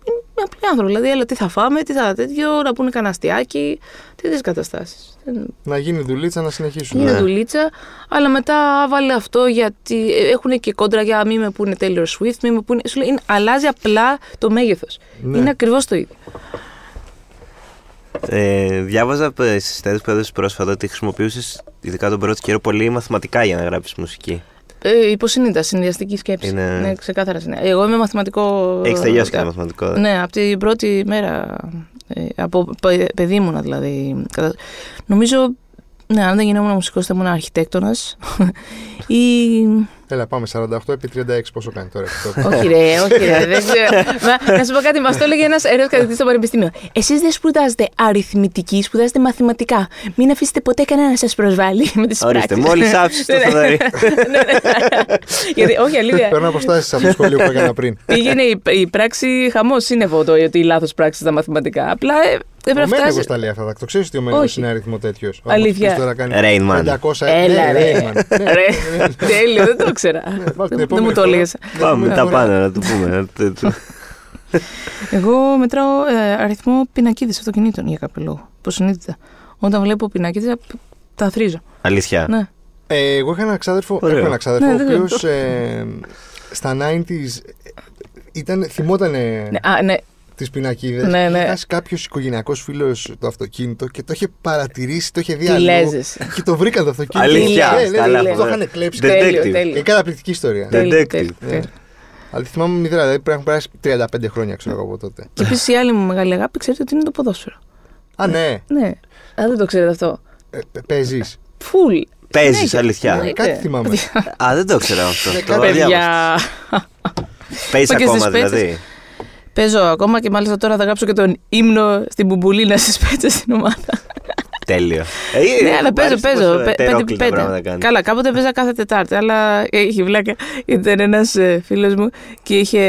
Είναι απλοί άνθρωποι. Δηλαδή, έλα, τι θα φάμε, τι θα τέτοιο, να πούνε κανένα αστιάκι, τέτοιες καταστάσεις. Να γίνει δουλίτσα να συνεχίσουν. Είναι Ναι. δουλίτσα, αλλά μετά βάλε αυτό γιατί έχουν και κόντρα για μη με πούνε Taylor Swift, μη με πούνε. Σου λέει, είναι- αλλάζει απλά το μέγεθος. Ναι. Είναι ακριβώς το ίδιο. Ε, διάβαζα στι συνέντευξει που έδωσε πρόσφατα ότι χρησιμοποιούσες, ειδικά τον πρώτο καιρό, πολύ μαθηματικά για να γράψεις μουσική. Ε, υποσυνείδητα, συνδυαστική σκέψη. Είναι- Ναι, ξεκάθαρα. συνδυα- Εγώ είμαι μαθηματικό. Έχεις τελειώσει και το μαθηματικό. Ναι, από την πρώτη μέρα. Ε, από παι- παιδί ήμουνα δηλαδή. Κατα- Νομίζω, ναι, αν δεν γινόμουν μουσικός θα ήμουν αρχιτέκτονας. ή... Έλα, πάμε 48 επί 36. Πόσο κάνει τώρα. αυτό; όχι ρε, όχι ρε, δεν ξέρω. Μα, να σου πω κάτι, μας το έλεγε ένας αέριος καθηγητής στο πανεπιστήμιο. Εσείς δεν σπουδάζετε αριθμητική, σπουδάζετε μαθηματικά. Μην αφήσετε ποτέ κανένα να σας προσβάλλει με τις Ορίστε, πράξεις. μόλις άφησες το Ναι, ναι. Θοδωρή. Ναι, ναι. Γιατί, όχι, αλήθεια. Παίρνω αποστάσει από το σχολείο που έκανα πριν. Πήγαινε η, η πράξη χαμός σύννεφο το ότι η λάθος πράξη στα μαθηματικά. Απλά ε, Ο έπρεπε να Μένεγος φτάσει. τα λέει αυτά. Το ξέρεις ότι ο Μένεγος Όχι. είναι αριθμό τέτοιο. Αλήθεια. Τώρα κάνει Rain Man. 500 Έλα, ναι, ρε. Rain Man. Ναι, Ρε, τέλειο, δεν το ήξερα. βάζω την Δεν- Δεν επόμενη μου το φορά. έλεγε. Πάμε Ναι, τα ωραία. πάνω να το πούμε. Το- το- Εγώ μετράω ε, αριθμό πινακίδες αυτοκινήτων για κάποιο λόγο. Υποσυνείδητα. Όταν βλέπω πινακίδες, τα θρίζω. Αλήθεια. Ναι. Ε, εγώ είχα ένα ξάδερφο, Ωραίο. έχω ένα ξάδερφο Ναι, ο δεν οποίος στα 90s ήταν, θυμότανε Ναι, α, ναι. Τις πινακίδες. Ναι, ναι. Είχε χάσει κάποιος οικογενειακός φίλος το αυτοκίνητο και το είχε παρατηρήσει, το είχε δει Τι αλλού. λέζες. Και το βρήκαν το αυτοκίνητο. Αλήθεια. Ναι, ναι, Καλά, ναι, το φοβερό. είχαν κλέψει. Δεν- Τέλειο, Detective. τέλειο. Ε, καταπληκτική ιστορία. Δεν- Τέλειο, Detective. τέλειο, Ναι. τέλειο. Αλλά τη θυμάμαι μηδρά, δηλαδή πρέπει να έχουν περάσει 35 χρόνια, ξέρω εγώ από τότε. Και επίσης η άλλη μου μεγάλη αγάπη, ξέρετε ότι είναι το ποδόσφαιρο. Α, ναι, Ναι. Α, δεν το ξέρετε αυτό. παίζεις. Φουλ. Παίζεις, Συνέχεια. αλήθεια. Ναι. Κάτι θυμάμαι. Α, δεν το ξέρω αυτό. Ναι, Το κάποια διάβασα. Παιδιά. Παίζεις Μα και ακόμα στις πέτσες. δηλαδή. Παίζω ακόμα και μάλιστα τώρα θα γράψω και τον ύμνο στην Μπουμπουλίνα στι πέτσε στην ομάδα. Τέλειο. Ε, ναι, αλλά παίζω, μ' αρέσει παίζω. πόσο Πέ- ετερόκλητα πέντε- πράγματα πέντε. κάνεις. Καλά, κάποτε παίζα κάθε Τετάρτη, αλλά έχει βλάκα. Ήταν ένας φίλος μου και είχε.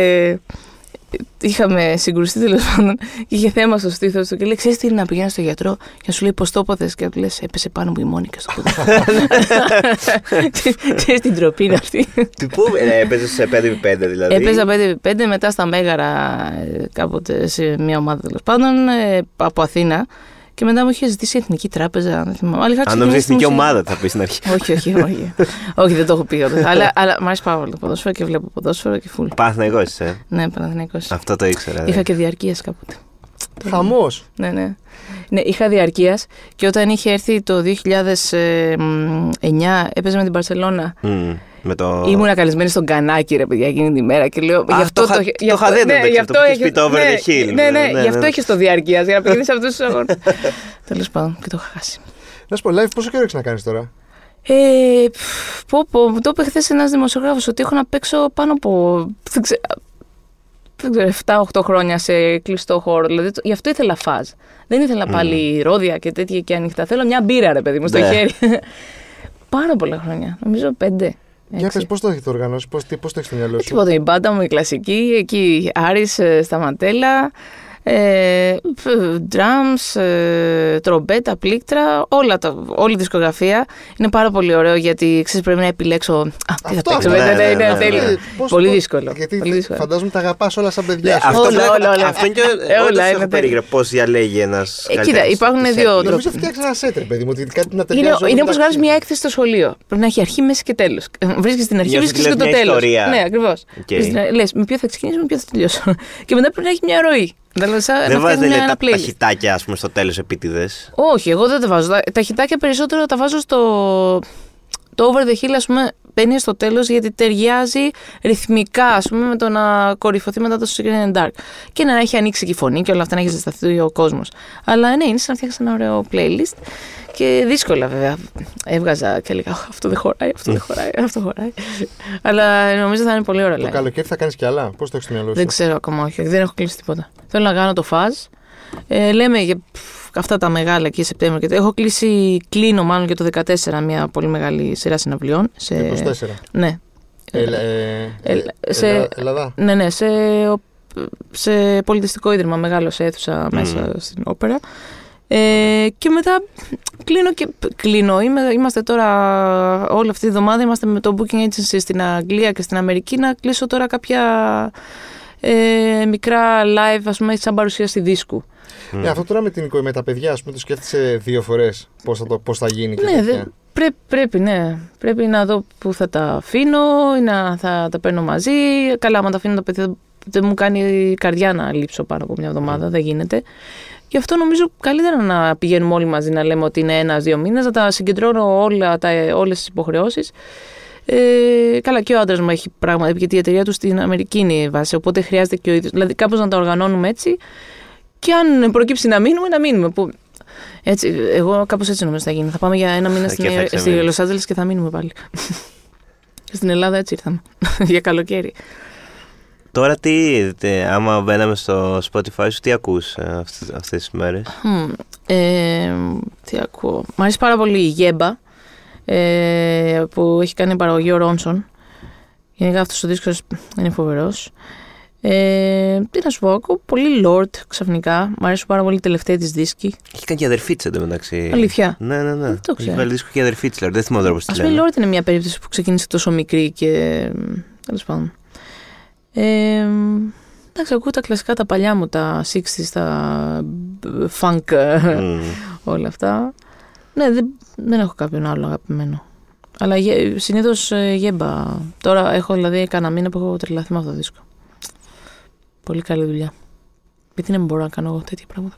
Είχαμε συγκρουστεί τέλος πάντων και είχε θέμα στο στήθος του και λέει: Ξέρεις τι είναι να πηγαίνεις στο γιατρό και να σου λέει πώ το έπαθες και να του λες: Έπεσε πάνω μου η Μόνικα στο ποδόσφαιρο. Ξέρεις την τροπή είναι αυτή. Τι πού ε, έπαιζες σε 5x5 δηλαδή; Έπαιζα 5x5 μετά στα Μέγαρα ε, κάποτε σε μια ομάδα τέλος πάντων ε, από Αθήνα. Και μετά μου είχε ζητήσει η Εθνική Τράπεζα. Δεν θυμάμαι. Αλλά είχα Αν νομίζει ξεκινήσει εθνική μουσική. ομάδα θα πεις στην αρχή. όχι, όχι, όχι. όχι, δεν το έχω πει. όντως. αλλά, αλλά μ' αρέσει πάρα πολύ το ποδόσφαιρο και βλέπω ποδόσφαιρο και φουλ. Πάθνα είσαι. ε. Ναι, Παναθηναϊκός. Αυτό το ήξερα. Είχα ναι. και διαρκείας κάποτε. Χαμός. Ναι, ναι. Ναι, είχα διαρκείας και όταν είχε έρθει το 2009 έπαιζε με την Παρσελώνα. Μμ, Με το. Ήμουνα καλεσμένη στον κανάκι, ρε παιδιά, εκείνη τη μέρα και λέω. Α, γι' αυτό το είχα- γι' το αυτό- είχα δει το ναι, μεταξύ, γι' το αυτό που είχες έχεις- πει το over ναι, the hill. Ναι, ναι, Ναι, ναι, γι' αυτό ναι. έχει το διαρκείας για να πηγαίνει σε αυτούς τους αγώνες. Τέλος πάντων, και το είχα χάσει. Να σου πω, live πόσο καιρό έχεις να κάνεις τώρα; Ε, πφ, πω, πω, μου το είπε χθες ένας δημοσιογράφος ότι έχω να παίξω πάνω από. Δεν ξέρω, δεν ξέρω 7-8 χρόνια σε κλειστό χώρο. Δηλαδή, το- γι' αυτό ήθελα φάζ. Δεν ήθελα πάλι ρόδια και τέτοια και ανοιχτά. Θέλω μια μπύρα, ρε παιδί μου, στο Ναι. χέρι. Πάρα πολλά χρόνια. Νομίζω πέντε. Για έξι. πες, πώς το έχετε οργανώσει, πώς το έχεις στο μυαλό σου; Τίποτα, η μπάντα μου η κλασική, εκεί Άρης ε, στα μαντέλα, ε, φ- drums, ε, τρομπέτα, πλήκτρα, όλα τα, όλη η δισκογραφία. Είναι πάρα πολύ ωραίο γιατί ξέρεις πρέπει να επιλέξω. Α, τι θα Αυτό, παίξω, ναι, ναι, ναι, ναι, ναι, ναι, τέλειο. ναι. Πώς- Πολύ πώς- δύσκολο. Γιατί πολύ δύσκολο. φαντάζομαι τα αγαπάς όλα σαν παιδιά Ναι, σου. αυτό, Όλα, βλέπω- όλα, όλα. αυτό είναι και. Ε, όλα Όντως είναι έχω τέλεια. περιέργεια πώς διαλέγει ένας. Ε, κοίτα, υπάρχουν δύο τρόποι. Νομίζω φτιάξει ένα σετ, ρε παιδί μου, ότι κάτι να Είναι, ταιριάζει. όλα είναι όπως μεταξύ γράφει τους. μια έκθεση στο σχολείο. Πρέπει να έχει αρχή, μέση και τέλος. Βρίσκεις την αρχή, Νιώθεις βρίσκεις ότι και το λες μια τέλος. ιστορία. Ναι, ακριβώς. Οκ. Λες με ποιο θα ξεκινήσω, με ποιο θα τελειώσω. και μετά πρέπει να έχει μια ροή. Δηλαδή, σαν να Δεν φτιάχνει βάζετε μια- λέει, ένα τα, τα playlist. χιτάκια ας πούμε, στο τέλος επίτηδες; Όχι, εγώ δεν τα βάζω. Τα, τα χιτάκια περισσότερο τα βάζω στο. Το over the hill, ας πούμε, μπαίνει στο τέλος γιατί ταιριάζει ρυθμικά, ας πούμε, με το να κορυφωθεί μετά το Secret and Dark. Και να έχει ανοίξει και η φωνή και όλα αυτά να έχει ζεσταθεί ο κόσμος. Αλλά ναι, είναι σαν να φτιάξει ένα ωραίο playlist. Και δύσκολα βέβαια. Έβγαζα και έλεγα «Αχ, Αυτό δεν χωράει, αυτό δεν χωράει, αυτό χωράει. Αλλά νομίζω θα είναι πολύ ωραίο. Το live. καλοκαίρι θα κάνεις κι άλλα; Πώς το έχεις στο μυαλό σου; Δεν ξέρω ακόμα, όχι. Δεν έχω κλείσει τίποτα. Θέλω να κάνω το φαζ. Ε, λέμε για πφ, αυτά τα μεγάλα εκεί Σεπτέμβριο. και το- Έχω κλείσει, κλείνω μάλλον για το 14 μια πολύ μεγάλη σειρά συναυλιών. Σε, 24. Ναι. Ελ- ε, ε, ε, σε- Ελλά- Ελλάδα. Ναι, ναι, σε, σε πολιτιστικό ίδρυμα μεγάλο σε αίθουσα μέσα στην όπερα. Ε, και μετά κλείνω και κλείνω. Είμαι, είμαστε τώρα όλη αυτή τη βδομάδα είμαστε με το Booking Agency στην Αγγλία και στην Αμερική να κλείσω τώρα κάποια ε, μικρά live ας πούμε σαν παρουσίαση δίσκου. Ναι, αυτό τώρα με, την, οικο- με τα παιδιά, ας πούμε, το σκέφτεσαι δύο φορές πώς θα, το- πώς θα γίνει και Ναι, τέτοια. δε, πρέ- πρέπει, ναι. Πρέπει να δω πού θα τα αφήνω ή να θα τα παίρνω μαζί. Καλά, άμα τα αφήνω τα παιδιά, δεν μου κάνει η καρδιά να λείψω πάνω από μια εβδομάδα. Δεν γίνεται. Γι' αυτό νομίζω καλύτερα να πηγαίνουμε όλοι μαζί να λέμε ότι είναι ένα-δύο μήνες, να τα συγκεντρώνω όλα τα, όλες τις υποχρεώσεις. Ε, καλά, και ο άντρας μου έχει πράγματα, γιατί η εταιρεία του στην Αμερική είναι η βάση. Οπότε χρειάζεται και ο ίδιος. Δηλαδή, κάπως να τα οργανώνουμε έτσι. Και αν προκύψει να μείνουμε, να μείνουμε. Που έτσι, εγώ κάπως έτσι νομίζω θα γίνει. Θα πάμε για ένα μήνα Και στην, θα στη ξεμείνεις. Λος Άντζελες και θα μείνουμε πάλι. στην Ελλάδα έτσι ήρθαμε. για καλοκαίρι. Τώρα τι, τε- άμα μπαίναμε στο Spotify σου, τι ακούς ε, αυτές, αυτές τις μέρες; Μμ, ε, τι ακούω. Μ' αρέσει πάρα πολύ η Γέμπα ε, που έχει κάνει παραγωγή ο Ρόνσον. Γενικά αυτός ο δίσκος είναι φοβερός. Ε, τι να σου πω, ακούω πολύ Lord ξαφνικά. Μ' αρέσουν πάρα πολύ οι τελευταίοι της δίσκοι. Έχει κάνει και αδερφή της εντωμεταξύ. Αλήθεια; Ναι, ναι, ναι. Δεν το Έχει ξέρω. βάλει δίσκο και αδερφή της, δηλαδή. Δεν θυμάμαι τώρα πώς τη Α πούμε, η λένε. Lord είναι μια περίπτωση που ξεκίνησε τόσο μικρή και. τέλος πάντων. Ε, εντάξει, ακούω τα κλασικά τα παλιά μου, τα 60s, τα funk, Μμ. όλα αυτά. Ναι, δεν, δεν έχω κάποιον άλλο αγαπημένο. Αλλά συνήθως γέμπα. Τώρα έχω δηλαδή κανένα μήνα που έχω τρελαθεί με αυτό το δίσκο. Πολύ καλή δουλειά. Γιατί δεν μπορώ να κάνω εγώ τέτοια πράγματα.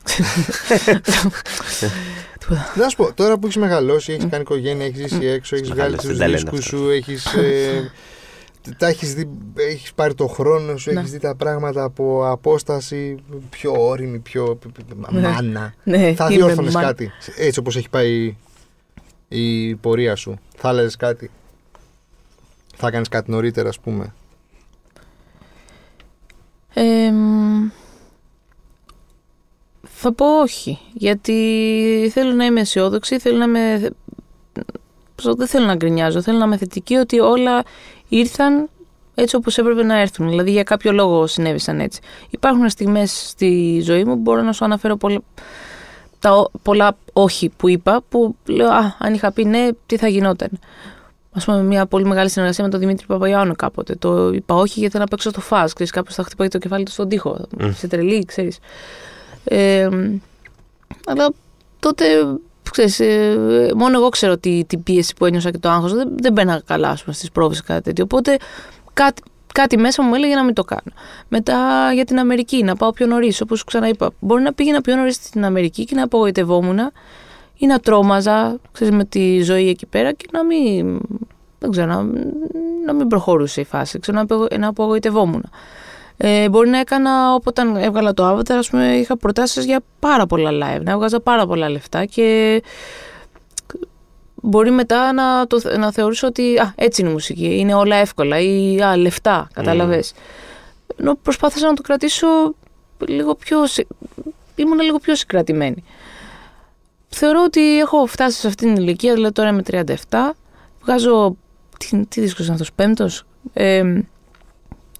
Τίποτα. Να σου πω, τώρα που έχεις μεγαλώσει, έχεις κάνει οικογένεια, έχεις ζήσει έξω, έχεις βγάλει Μεγαλώσει, τους δεν τα λένε δίσκους αυτά. σου, έχεις. τα έχεις δει, έχεις πάρει το χρόνο σου, Ναι. έχεις δει τα πράγματα από απόσταση πιο όρημη, πιο π- π- π- Ναι. μάνα. Ναι, Θα είμαι διόρθωνες μα- κάτι, έτσι όπως έχει πάει η πορεία σου. Θα έλεγες κάτι. Θα έκανες κάτι νωρίτερα, ας πούμε. Εμ, θα πω όχι. Γιατί θέλω να είμαι αισιόδοξη, θέλω να είμαι. πώς- Δεν θέλω να γκρινιάζω, θέλω να είμαι θετική ότι όλα ήρθαν έτσι όπως έπρεπε να έρθουν. Δηλαδή για κάποιο λόγο συνέβησαν έτσι. Υπάρχουν στιγμές στη ζωή μου που μπορώ να σου αναφέρω πολλά, τα, ο- πολλά όχι που είπα που λέω α, αν είχα πει ναι τι θα γινόταν. Α πούμε, μια πολύ μεγάλη συνεργασία με τον Δημήτρη Παπαγιάννου κάποτε. Το είπα όχι γιατί να παίξω στο φας. Ξέρεις, κάποιος θα χτυπάει το κεφάλι του στον τοίχο. Σε τρελή, ξέρεις. Ε, αλλά τότε, ξέρεις, ε, μόνο εγώ ξέρω τι, την πίεση που ένιωσα και το άγχος. Δεν, δεν μπαίνα καλά, ας πούμε, στις πρόβες ή κάτι τέτοιο. Οπότε κάτι, κάτι μέσα μου έλεγε να μην το κάνω. Μετά για την Αμερική, να πάω πιο νωρίς, όπως ξαναείπα. Μπορεί να πήγαινα πιο νωρίς στην Αμερική και να απογοητευόμουν ή να τρόμαζα ξέρεις, με τη ζωή εκεί πέρα και να μην, δεν ξέρω, να, να μην προχωρούσε η φάση, ξέρω, να, απογο- να απογοητευόμουν. Ε, μπορεί να έκανα, όταν έβγαλα το Avatar, ας πούμε, είχα προτάσεις για πάρα πολλά live, να έβγαζα πάρα πολλά λεφτά και μπορεί μετά να, το, να θεωρήσω ότι α, έτσι είναι η μουσική, είναι όλα εύκολα ή α, λεφτά, κατάλαβες. Ενώ προσπάθησα να το κρατήσω λίγο πιο, συ- ήμουν λίγο πιο συγκρατημένη. Θεωρώ ότι έχω φτάσει σε αυτήν την ηλικία, δηλαδή τώρα είμαι 37, βγάζω, τι, τι δίσκος είναι αυτός, πέμπτος, ε,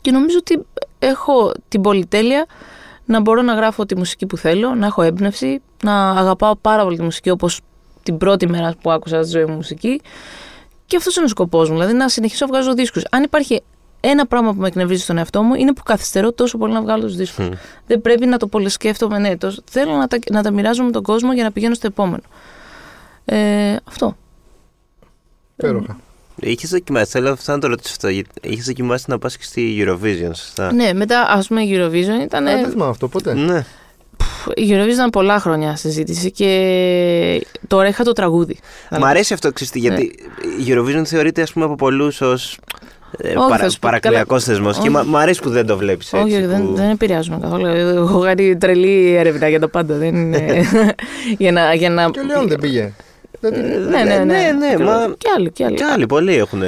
και νομίζω ότι έχω την πολυτέλεια να μπορώ να γράφω τη μουσική που θέλω, να έχω έμπνευση, να αγαπάω πάρα πολύ τη μουσική όπως την πρώτη μέρα που άκουσα στη ζωή μου μουσική. Και αυτός είναι ο σκοπός μου, δηλαδή να συνεχίσω να βγάζω δίσκους. Αν υπάρχει ένα πράγμα που με εκνευρίζει στον εαυτό μου είναι που καθυστερώ τόσο πολύ να βγάλω τους δίσκους. Δεν πρέπει να το πολυσκέφτομαι, ναι. τόσο- Θέλω να τα, να τα μοιράζω με τον κόσμο για να πηγαίνω στο επόμενο. Ε, αυτό. Υπέροχα. Είχες δοκιμάσει, θέλω αυτό να το ρωτήσω αυτό. Είχες δοκιμάσει να πας και στη Eurovision, σωστά; Ναι, μετά ας πούμε η Eurovision ήταν. Α, δεν θυμάμαι αυτό ποτέ. Ναι. Η Eurovision ήταν πολλά χρόνια συζήτηση και τώρα είχα το τραγούδι. Μ' αρέσει αυτό, ξέρεις τι, γιατί η Eurovision θεωρείται ας πούμε από πολλούς ως ε, Όχι, παρα, θα σου πω, παρακλιακό καλά. θεσμός. Και Όχι. μα- μ' αρέσει που δεν το βλέπεις έτσι. Όχι, που- δεν, δεν επηρεάζουμε καθόλου. Έχω κάνει τρελή έρευνα για το πάντα. Δεν είναι. για να. Για να... Και ο Λεόν δεν πήγε. Δεν- Ναι, ναι, ναι. Ναι, ναι, μα- Και άλλοι, και άλλοι. Και άλλοι πολλοί έχουν.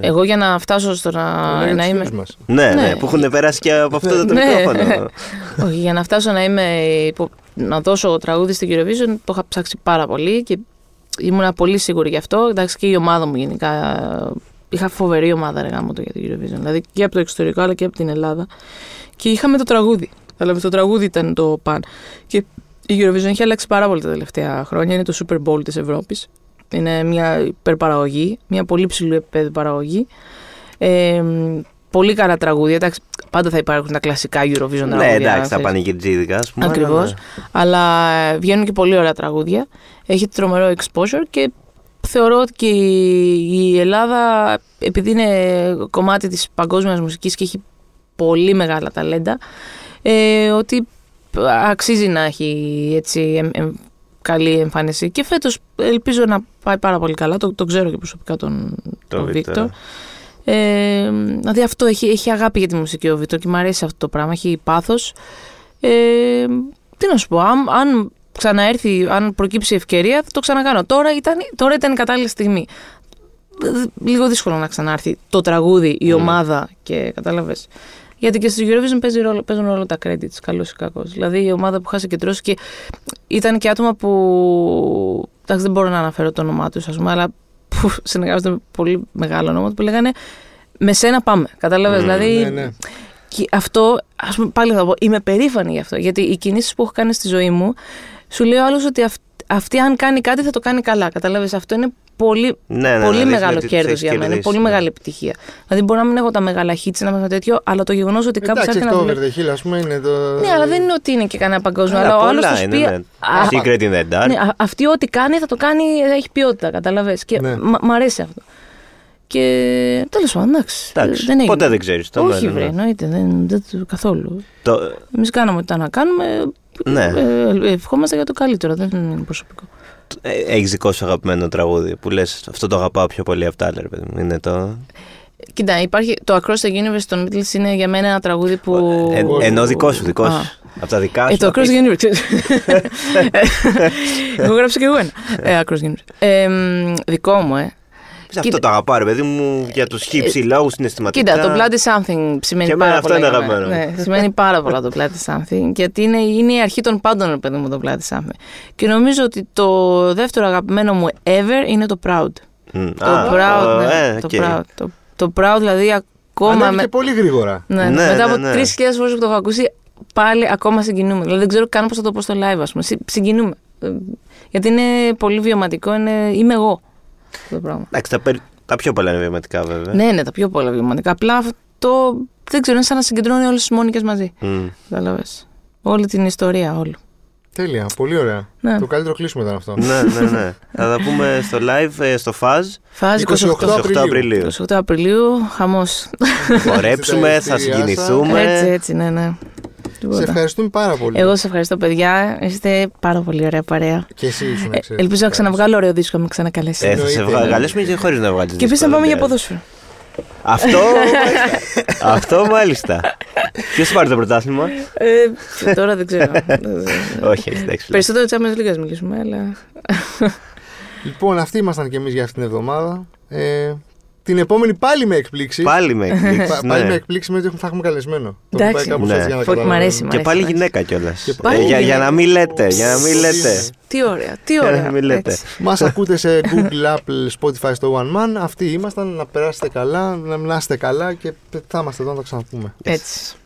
Εγώ για να φτάσω στο να, το λένε να τους είμαι. φίλους μας. Ναι, ναι, Ναι. που έχουν περάσει και από αυτό το Ναι. μικρόφωνο. Όχι, για να φτάσω να είμαι. υπο- να δώσω τραγούδι στην Eurovision, το είχα ψάξει πάρα πολύ και ήμουν πολύ σίγουρη γι' αυτό. Εντάξει, και η ομάδα μου γενικά. Είχα φοβερή ομάδα ρε γάμο το για την Eurovision. Δηλαδή και από το εξωτερικό αλλά και από την Ελλάδα. Και είχαμε το τραγούδι. Δηλαδή το τραγούδι ήταν το παν. Και η Eurovision έχει αλλάξει πάρα πολύ τα τελευταία χρόνια. Είναι το Super Bowl της Ευρώπης. Είναι μια υπερπαραγωγή, μια πολύ ψηλού επίπεδου παραγωγή. Ε, πολύ καλά τραγούδια. Εντάξει, πάντα θα υπάρχουν τα κλασικά Eurovision τραγούδια. Ναι, εντάξει, τα ξέρεις. πανηγυρτζίδικα, ας πούμε. Ακριβώς. αλλά ναι. Αλλά ε, βγαίνουν και πολύ ωραία τραγούδια. Έχει τρομερό exposure και θεωρώ ότι και η η Ελλάδα, επειδή είναι κομμάτι της παγκόσμιας μουσικής και έχει πολύ μεγάλα ταλέντα, ε, ότι αξίζει να έχει έτσι εμ- εμ- καλή εμφάνιση. Και φέτος ελπίζω να πάει πάρα πολύ καλά. Το, το ξέρω και προσωπικά τον, Το τον Βίκτορ. Βίκτορ. Ε, δηλαδή αυτό έχει, έχει αγάπη για τη μουσική ο Βίκτορ και μου αρέσει αυτό το πράγμα. Έχει πάθος. Ε, τι να σου πω, αν, αν ξαναέρθει, αν προκύψει ευκαιρία, θα το ξανακάνω. Τώρα ήταν, τώρα ήταν η κατάλληλη στιγμή. Δ- Λίγο δύσκολο να ξανάρθει το τραγούδι, η Mm. ομάδα και κατάλαβες. Γιατί και στη Eurovision παίζει ρόλο, παίζουν ρόλο τα credits, καλός ή κακός. Δηλαδή η ομάδα που είχα συγκεντρώσει και ήταν και άτομα που. Εντάξει, δεν μπορώ να αναφέρω το όνομά τους, ας πούμε, αλλά που συνεργάζονται με πολύ μεγάλο όνομα που λέγανε Με σένα πάμε. Κατάλαβες. Mm, δηλαδή Ναι, ναι. και αυτό, ας πούμε, πάλι θα πω, είμαι περήφανη γι' αυτό. Γιατί οι κινήσεις που έχω κάνει στη ζωή μου, σου λέει ο άλλος ότι αυ- αυτή, αν κάνει κάτι, θα το κάνει καλά. Κατάλαβες. Αυτό είναι πολύ, Ναι, ναι, πολύ ναι, δείχνει μεγάλο ότι κέρδος τις για έχεις μένα. Είναι κερδίσει, πολύ ναι. μεγάλη επιτυχία. Δηλαδή, μπορεί να μην έχω τα μεγάλα hits, να μην έχω τέτοιο, αλλά το γεγονός ότι κάποιος Εντάξει, άρχισε να αυτό δουλεύει. over the hill, ας πούμε, είναι το... Ναι, αλλά δεν είναι ότι είναι και κανένα παγκόσμιο. Αλλά Αλλά ο άλλος πολλά τους είναι, πει. ναι. Α, Secret in the dark. ναι, α- αυτή ό,τι κάνει θα το κάνει, θα έχει ποιότητα, καταλαβες. Και Ναι. μ' μ' αρέσει αυτό. Και τέλος πάντων, εντάξει. Εντάξει, δεν έγινε. ποτέ δεν ξέρεις το Όχι, μέλλον, βρε, ναι. εννοείται. Δεν, δεν, το- καθόλου. Το- Εμείς κάναμε ό,τι ήταν να κάνουμε. Ναι. Ε, ευχόμαστε για το καλύτερο. Δεν είναι προσωπικό. ε, Έχεις δικό σου αγαπημένο τραγούδι που λες αυτό το αγαπάω πιο πολύ από τα άλλα, ρε παιδί μου. Είναι το... Κοίτα, υπάρχει, το Across the Universe των Beatles είναι για μένα ένα τραγούδι που. Ε, ενώ δικό σου, δικό Α. σου. Από τα δικά Ε, σου. το θα Across πεις. the Universe. ξέρεις. εγώ γράψα και εγώ ένα. Ε, Across the Universe. Ε, μ, δικό μου, ε. Πεις, Αυτό το αγαπάω, ρε παιδί μου, για τους χύψη λόγους συναισθηματικά. Κοίτα, το Bloody Something σημαίνει Και εμένα πάρα αυτό πολλά. είναι για μένα. αγαπημένο. Ναι, σημαίνει πάρα πολλά το Bloody Something. Γιατί είναι, είναι η αρχή των πάντων, ρε παιδί μου, το Bloody Something. Και νομίζω ότι το δεύτερο αγαπημένο μου ever είναι το Proud. Μμ, Το α, Proud, ο, ναι, ε, το OK. Proud. Το, το Proud, δηλαδή, α- ακόμα. Ανέβηκε με- πολύ γρήγορα. Ναι, Ναι, μετά ναι, από ναι. 3.000 φορές που το έχω ακούσει, πάλι ακόμα συγκινούμαι. Δηλαδή δεν ξέρω καν πώς θα το πω στο live, ας πούμε. Συ- Συγκινούμαι. Ε, Γιατί είναι πολύ βιωματικό, είναι... είμαι εγώ αυτό το πράγμα. Εντάξει, τα, περι- τα πιο πολλά είναι βιωματικά βέβαια. Ναι, ναι, τα πιο πολλά βιωματικά. Απλά αυτό δεν ξέρω, είναι σαν να συγκεντρώνει όλες τις Μόνικες μαζί. Μμ. Κατάλαβες. Όλη την ιστορία, όλο. Τέλεια, πολύ ωραία. Ναι. Το καλύτερο κλείσιμο ήταν αυτό. ναι, ναι, ναι. Θα τα πούμε στο live, ε, στο Faz, Φάση 28 28, 28 Απριλίου. Απριλίου. 28 Απριλίου, χαμός. Χορέψουμε, θα Στα εισιτήριά συγκινηθούμε. έτσι, έτσι, ναι, ναι. Σε Τίποτα. ευχαριστούμε πάρα πολύ. Εγώ σε ευχαριστώ, παιδιά. Είστε πάρα πολύ ωραία παρέα. Και εσύ ήσουν Ε, εξαιρετικά. ελπίζω να ξαναβγάλω ωραίο δίσκο, να με ξανακαλέσει. Ε, θα σε Εννοείται. βγάλουμε και χωρίς να βγάλεις. και επίσης να πάμε για ποδόσφαιρο. Αυτό, αυτό μάλιστα. Ποιος θα πάρει το πρωτάθλημα; Ε, τώρα δεν ξέρω. Όχι, εντάξει. Περισσότερο Champions League ας μιλήσουμε, αλλά. Λοιπόν, αυτοί ήμασταν και εμείς για αυτήν την εβδομάδα. Ε, την επόμενη πάλι με εκπλήξη. Πάλι με εκπλήξεις, Πα- Πάλι με ναι. εκπλήξει με ότι θα έχουμε καλεσμένο. Το Εντάξει. έχω πάει κάπως Ναι. έτσι για να Φω- μ' καταλάβω. αρέσει, μ' Και πάλι μ' αρέσει. γυναίκα κιόλα. πάλι Για, για να γυναίκα. μην λέτε, για να μην λέτε. Τι ωραία, τι ωραία. μην λέτε. Έτσι. Μας ακούτε σε Google, Apple, Spotify στο One Man. Αυτοί ήμασταν. Να περάσετε καλά, να μιλάσετε καλά και θα είμαστε εδώ να τα ξαναπούμε. Έτσι.